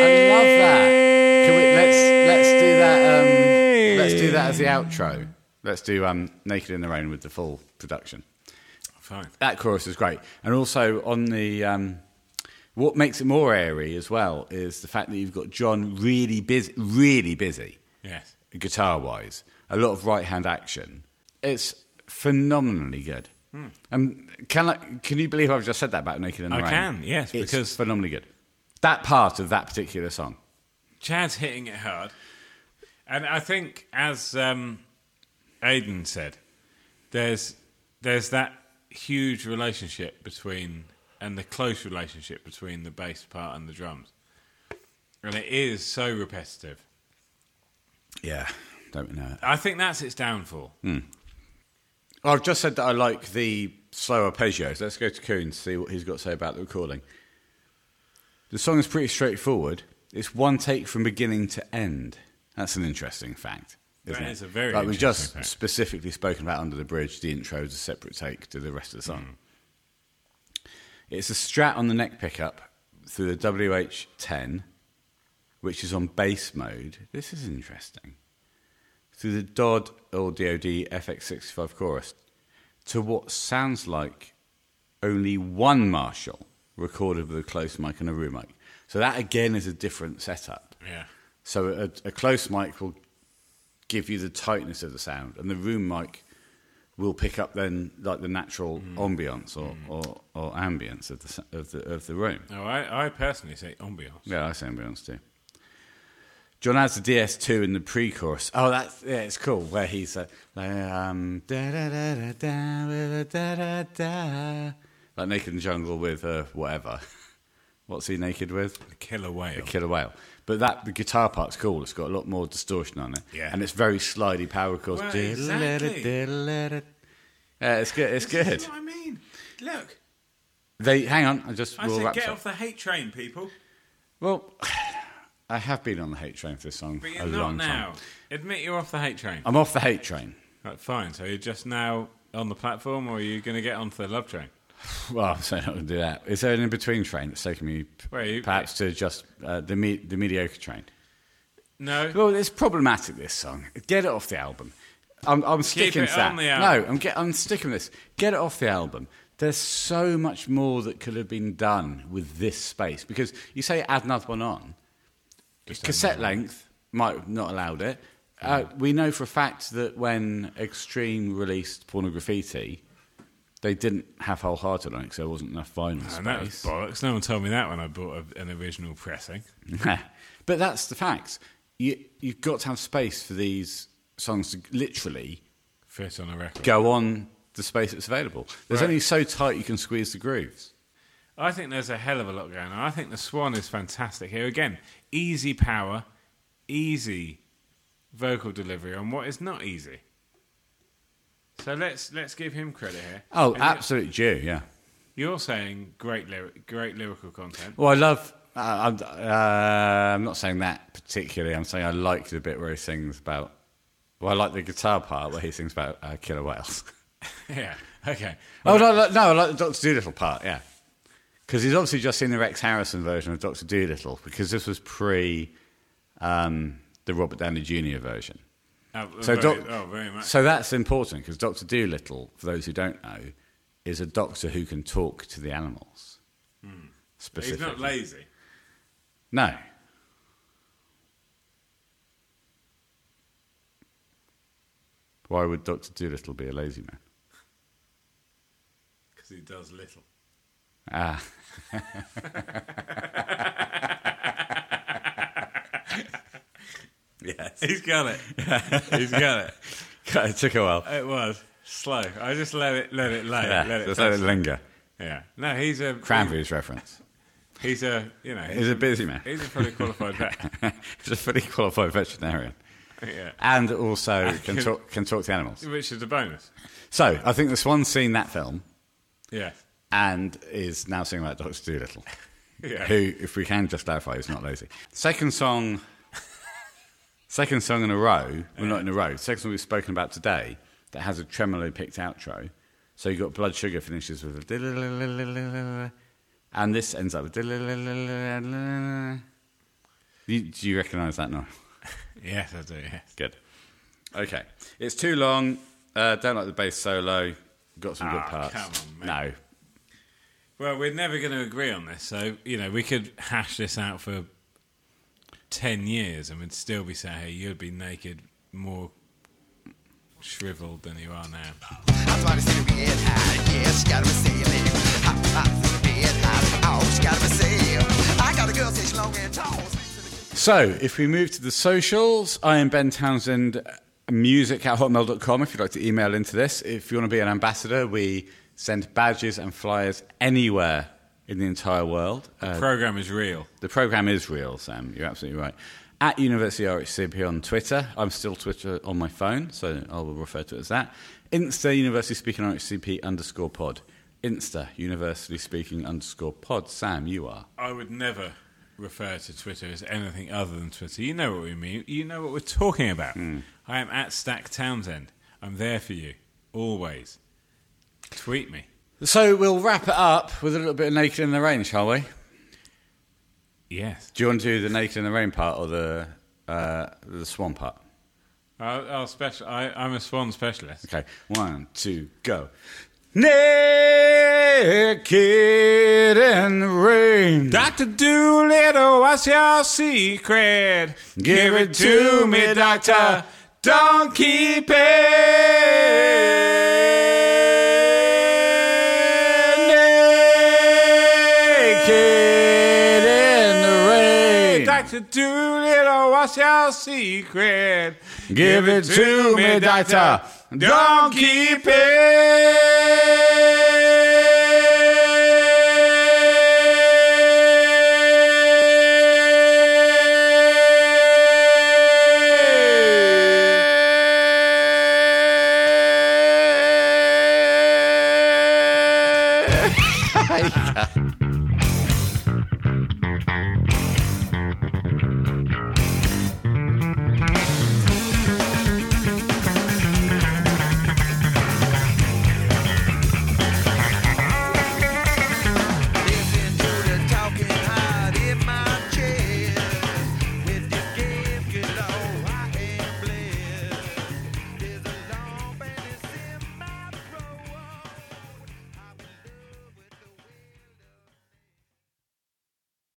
I love that. Can we, let's let's do that. Um, let's do that as the outro. Let's do um, "Naked in the Rain" with the full production. Fine. That chorus is great, and also on the um, what makes it more airy as well is the fact that you've got John really busy, really busy Yes. guitar wise, a lot of right hand action. It's phenomenally good. Um, can I, can you believe I've just said that about Naked in the I Rain? can, yes, it's because- phenomenally good. That part of that particular song. Chad's hitting it hard. And I think, as um, Aidan said, there's there's that huge relationship between and the close relationship between the bass part and the drums, and it is so repetitive. Yeah, don't we know it? I think that's its downfall. Hmm. I've just said that I like the slow arpeggios. Let's go to Kuhn to see what he's got to say about the recording. The song is pretty straightforward. It's one take from beginning to end. That's an interesting fact. That it? is a very like we've just fact. specifically spoken about under the bridge. The intro is a separate take to the rest of the song. Hmm. It's a strat on the neck pickup through the WH10, which is on bass mode. This is interesting. Through the Dodd or DoD FX65 chorus to what sounds like only one Marshall recorded with a close mic and a room mic. So that again is a different setup. Yeah. So a, a close mic will give you the tightness of the sound, and the room mic will pick up then like the natural ambience or, or, or ambience of the of the of the room. No, I, I personally say ambience. Yeah, I say ambience too. John has the DS2 in the pre-chorus. Oh, that's yeah, it's cool. Where he's uh, like, um, da da da da da da da da, like naked in the jungle with uh, whatever. What's he naked with? A killer whale. A killer whale. But that the guitar part's cool. It's got a lot more distortion on it. Yeah. And it's very slidey power chords. Well, exactly. Yeah, it's good. It's This good. what I mean. Look, They hang on. I just I will said get up. off the hate train, people. Well, I have been on the hate train for this song But a you're not long now. time. Admit you're off the hate train. I'm off the hate train. Right, fine. So you're just now on the platform, or are you going to get onto the love train? Well, I'm not going to do that. Is there an in-between train that's taking me you- perhaps to just uh, the me- the mediocre train? No. Well, it's problematic. This song. Get it off the album. I'm, I'm sticking to that. on the album. No, I'm, get, I'm sticking with this. Get it off the album. There's so much more that could have been done with this space because you say add another one on. Cassette length might have not allowed it. Uh, we know for a fact that when Extreme released Pornograffitti, they didn't have Hole Hearted on it because there wasn't enough vinyl And that was bollocks. No one told me that when I bought a, an original pressing. but that's the facts. You, you've got to have space for these songs to literally Fit on a record. go on the space that's available. There's Right. only so tight you can squeeze the grooves. I think there's a hell of a lot going on. I think the Swan is fantastic here. Again, easy power, easy vocal delivery on what is not easy. So let's let's give him credit here. Oh, And you- absolute due, yeah. You're saying great lyric, great lyrical content. Well, I love I'm, uh, I'm not saying that particularly. I'm saying I like the bit where he sings about. Well, I like the guitar part where he sings about uh, killer whales. Yeah. Okay. oh no, no, no, I like the Doctor Dolittle part. Yeah, because he's obviously just seen the Rex Harrison version of Doctor Dolittle because this was pre um, the Robert Downey Jr. version. Oh, So, very, doc- oh, very much. so that's important because Doctor Dolittle, for those who don't know, is a doctor who can talk to the animals. He's Specifically, not lazy. No. Why would Doctor Dolittle be a lazy man? Because he does little. Ah, yes, He's got it. He's got it. it took a while. It was slow. I just let it, let it lay. Yeah, let it just let it linger. Yeah. No, he's a Cranberries reference. He's a you know He's a busy man. he's a fully qualified vet. He's a fully qualified veterinarian, yeah. and also can can- talk can talk to animals. Which is a bonus. So I think the Swan's seen that film Yeah. and is now singing about Doctor Dolittle. Yeah. who, if we can just clarify, is not lazy. Second song, second song in a row. Well, not in a row. Second song we've spoken about today that has a tremolo picked outro. So you've got Blood Sugar finishes with a and this ends up with you, do you recognise that now? Yes, I do. Yes. Good. Okay, it's too long. Uh, don't like the bass solo. Got some good Ah, parts. come on, no, Well, we're never going to agree on this, so you know we could hash this out for ten years, and we'd still be saying, "Hey, you'd be naked, more shriveled than you are now." That's why they say to be it high. Yes, gotta receive it. Hot, hot, be it high. She gotta receive. I got a girl, say she long and tall. So, if we move to the socials, I am Ben Townsend, music at hotmail.com if you'd like to email into this. If you want to be an ambassador, we send badges and flyers anywhere in the entire world. Uh, Program is real. the program is real, Sam. You're absolutely right. At Universally RHCP on Twitter. I'm still Twitter on my phone, so I will refer to it as that. Insta Universally Speaking RHCP underscore pod. Insta Universally Speaking underscore pod. Sam, you are. I would never refer to Twitter as anything other than Twitter. You know what we mean. You know what we're talking about. I am at Stack Townsend. I'm there for you always. Tweet me. So we'll wrap it up with a little bit of Naked in the Rain, shall we? Yes. Do you want to do the naked in the rain part or the uh, the swan part? I'll, I'll special. I, I'm a swan specialist. Okay, one, two, go. Naked in the rain. Doctor Dolittle, what's your secret? Give it to me, doctor. Don't keep it. Rain. do, little? what's your secret? Give it to me, doctor. Don't keep it.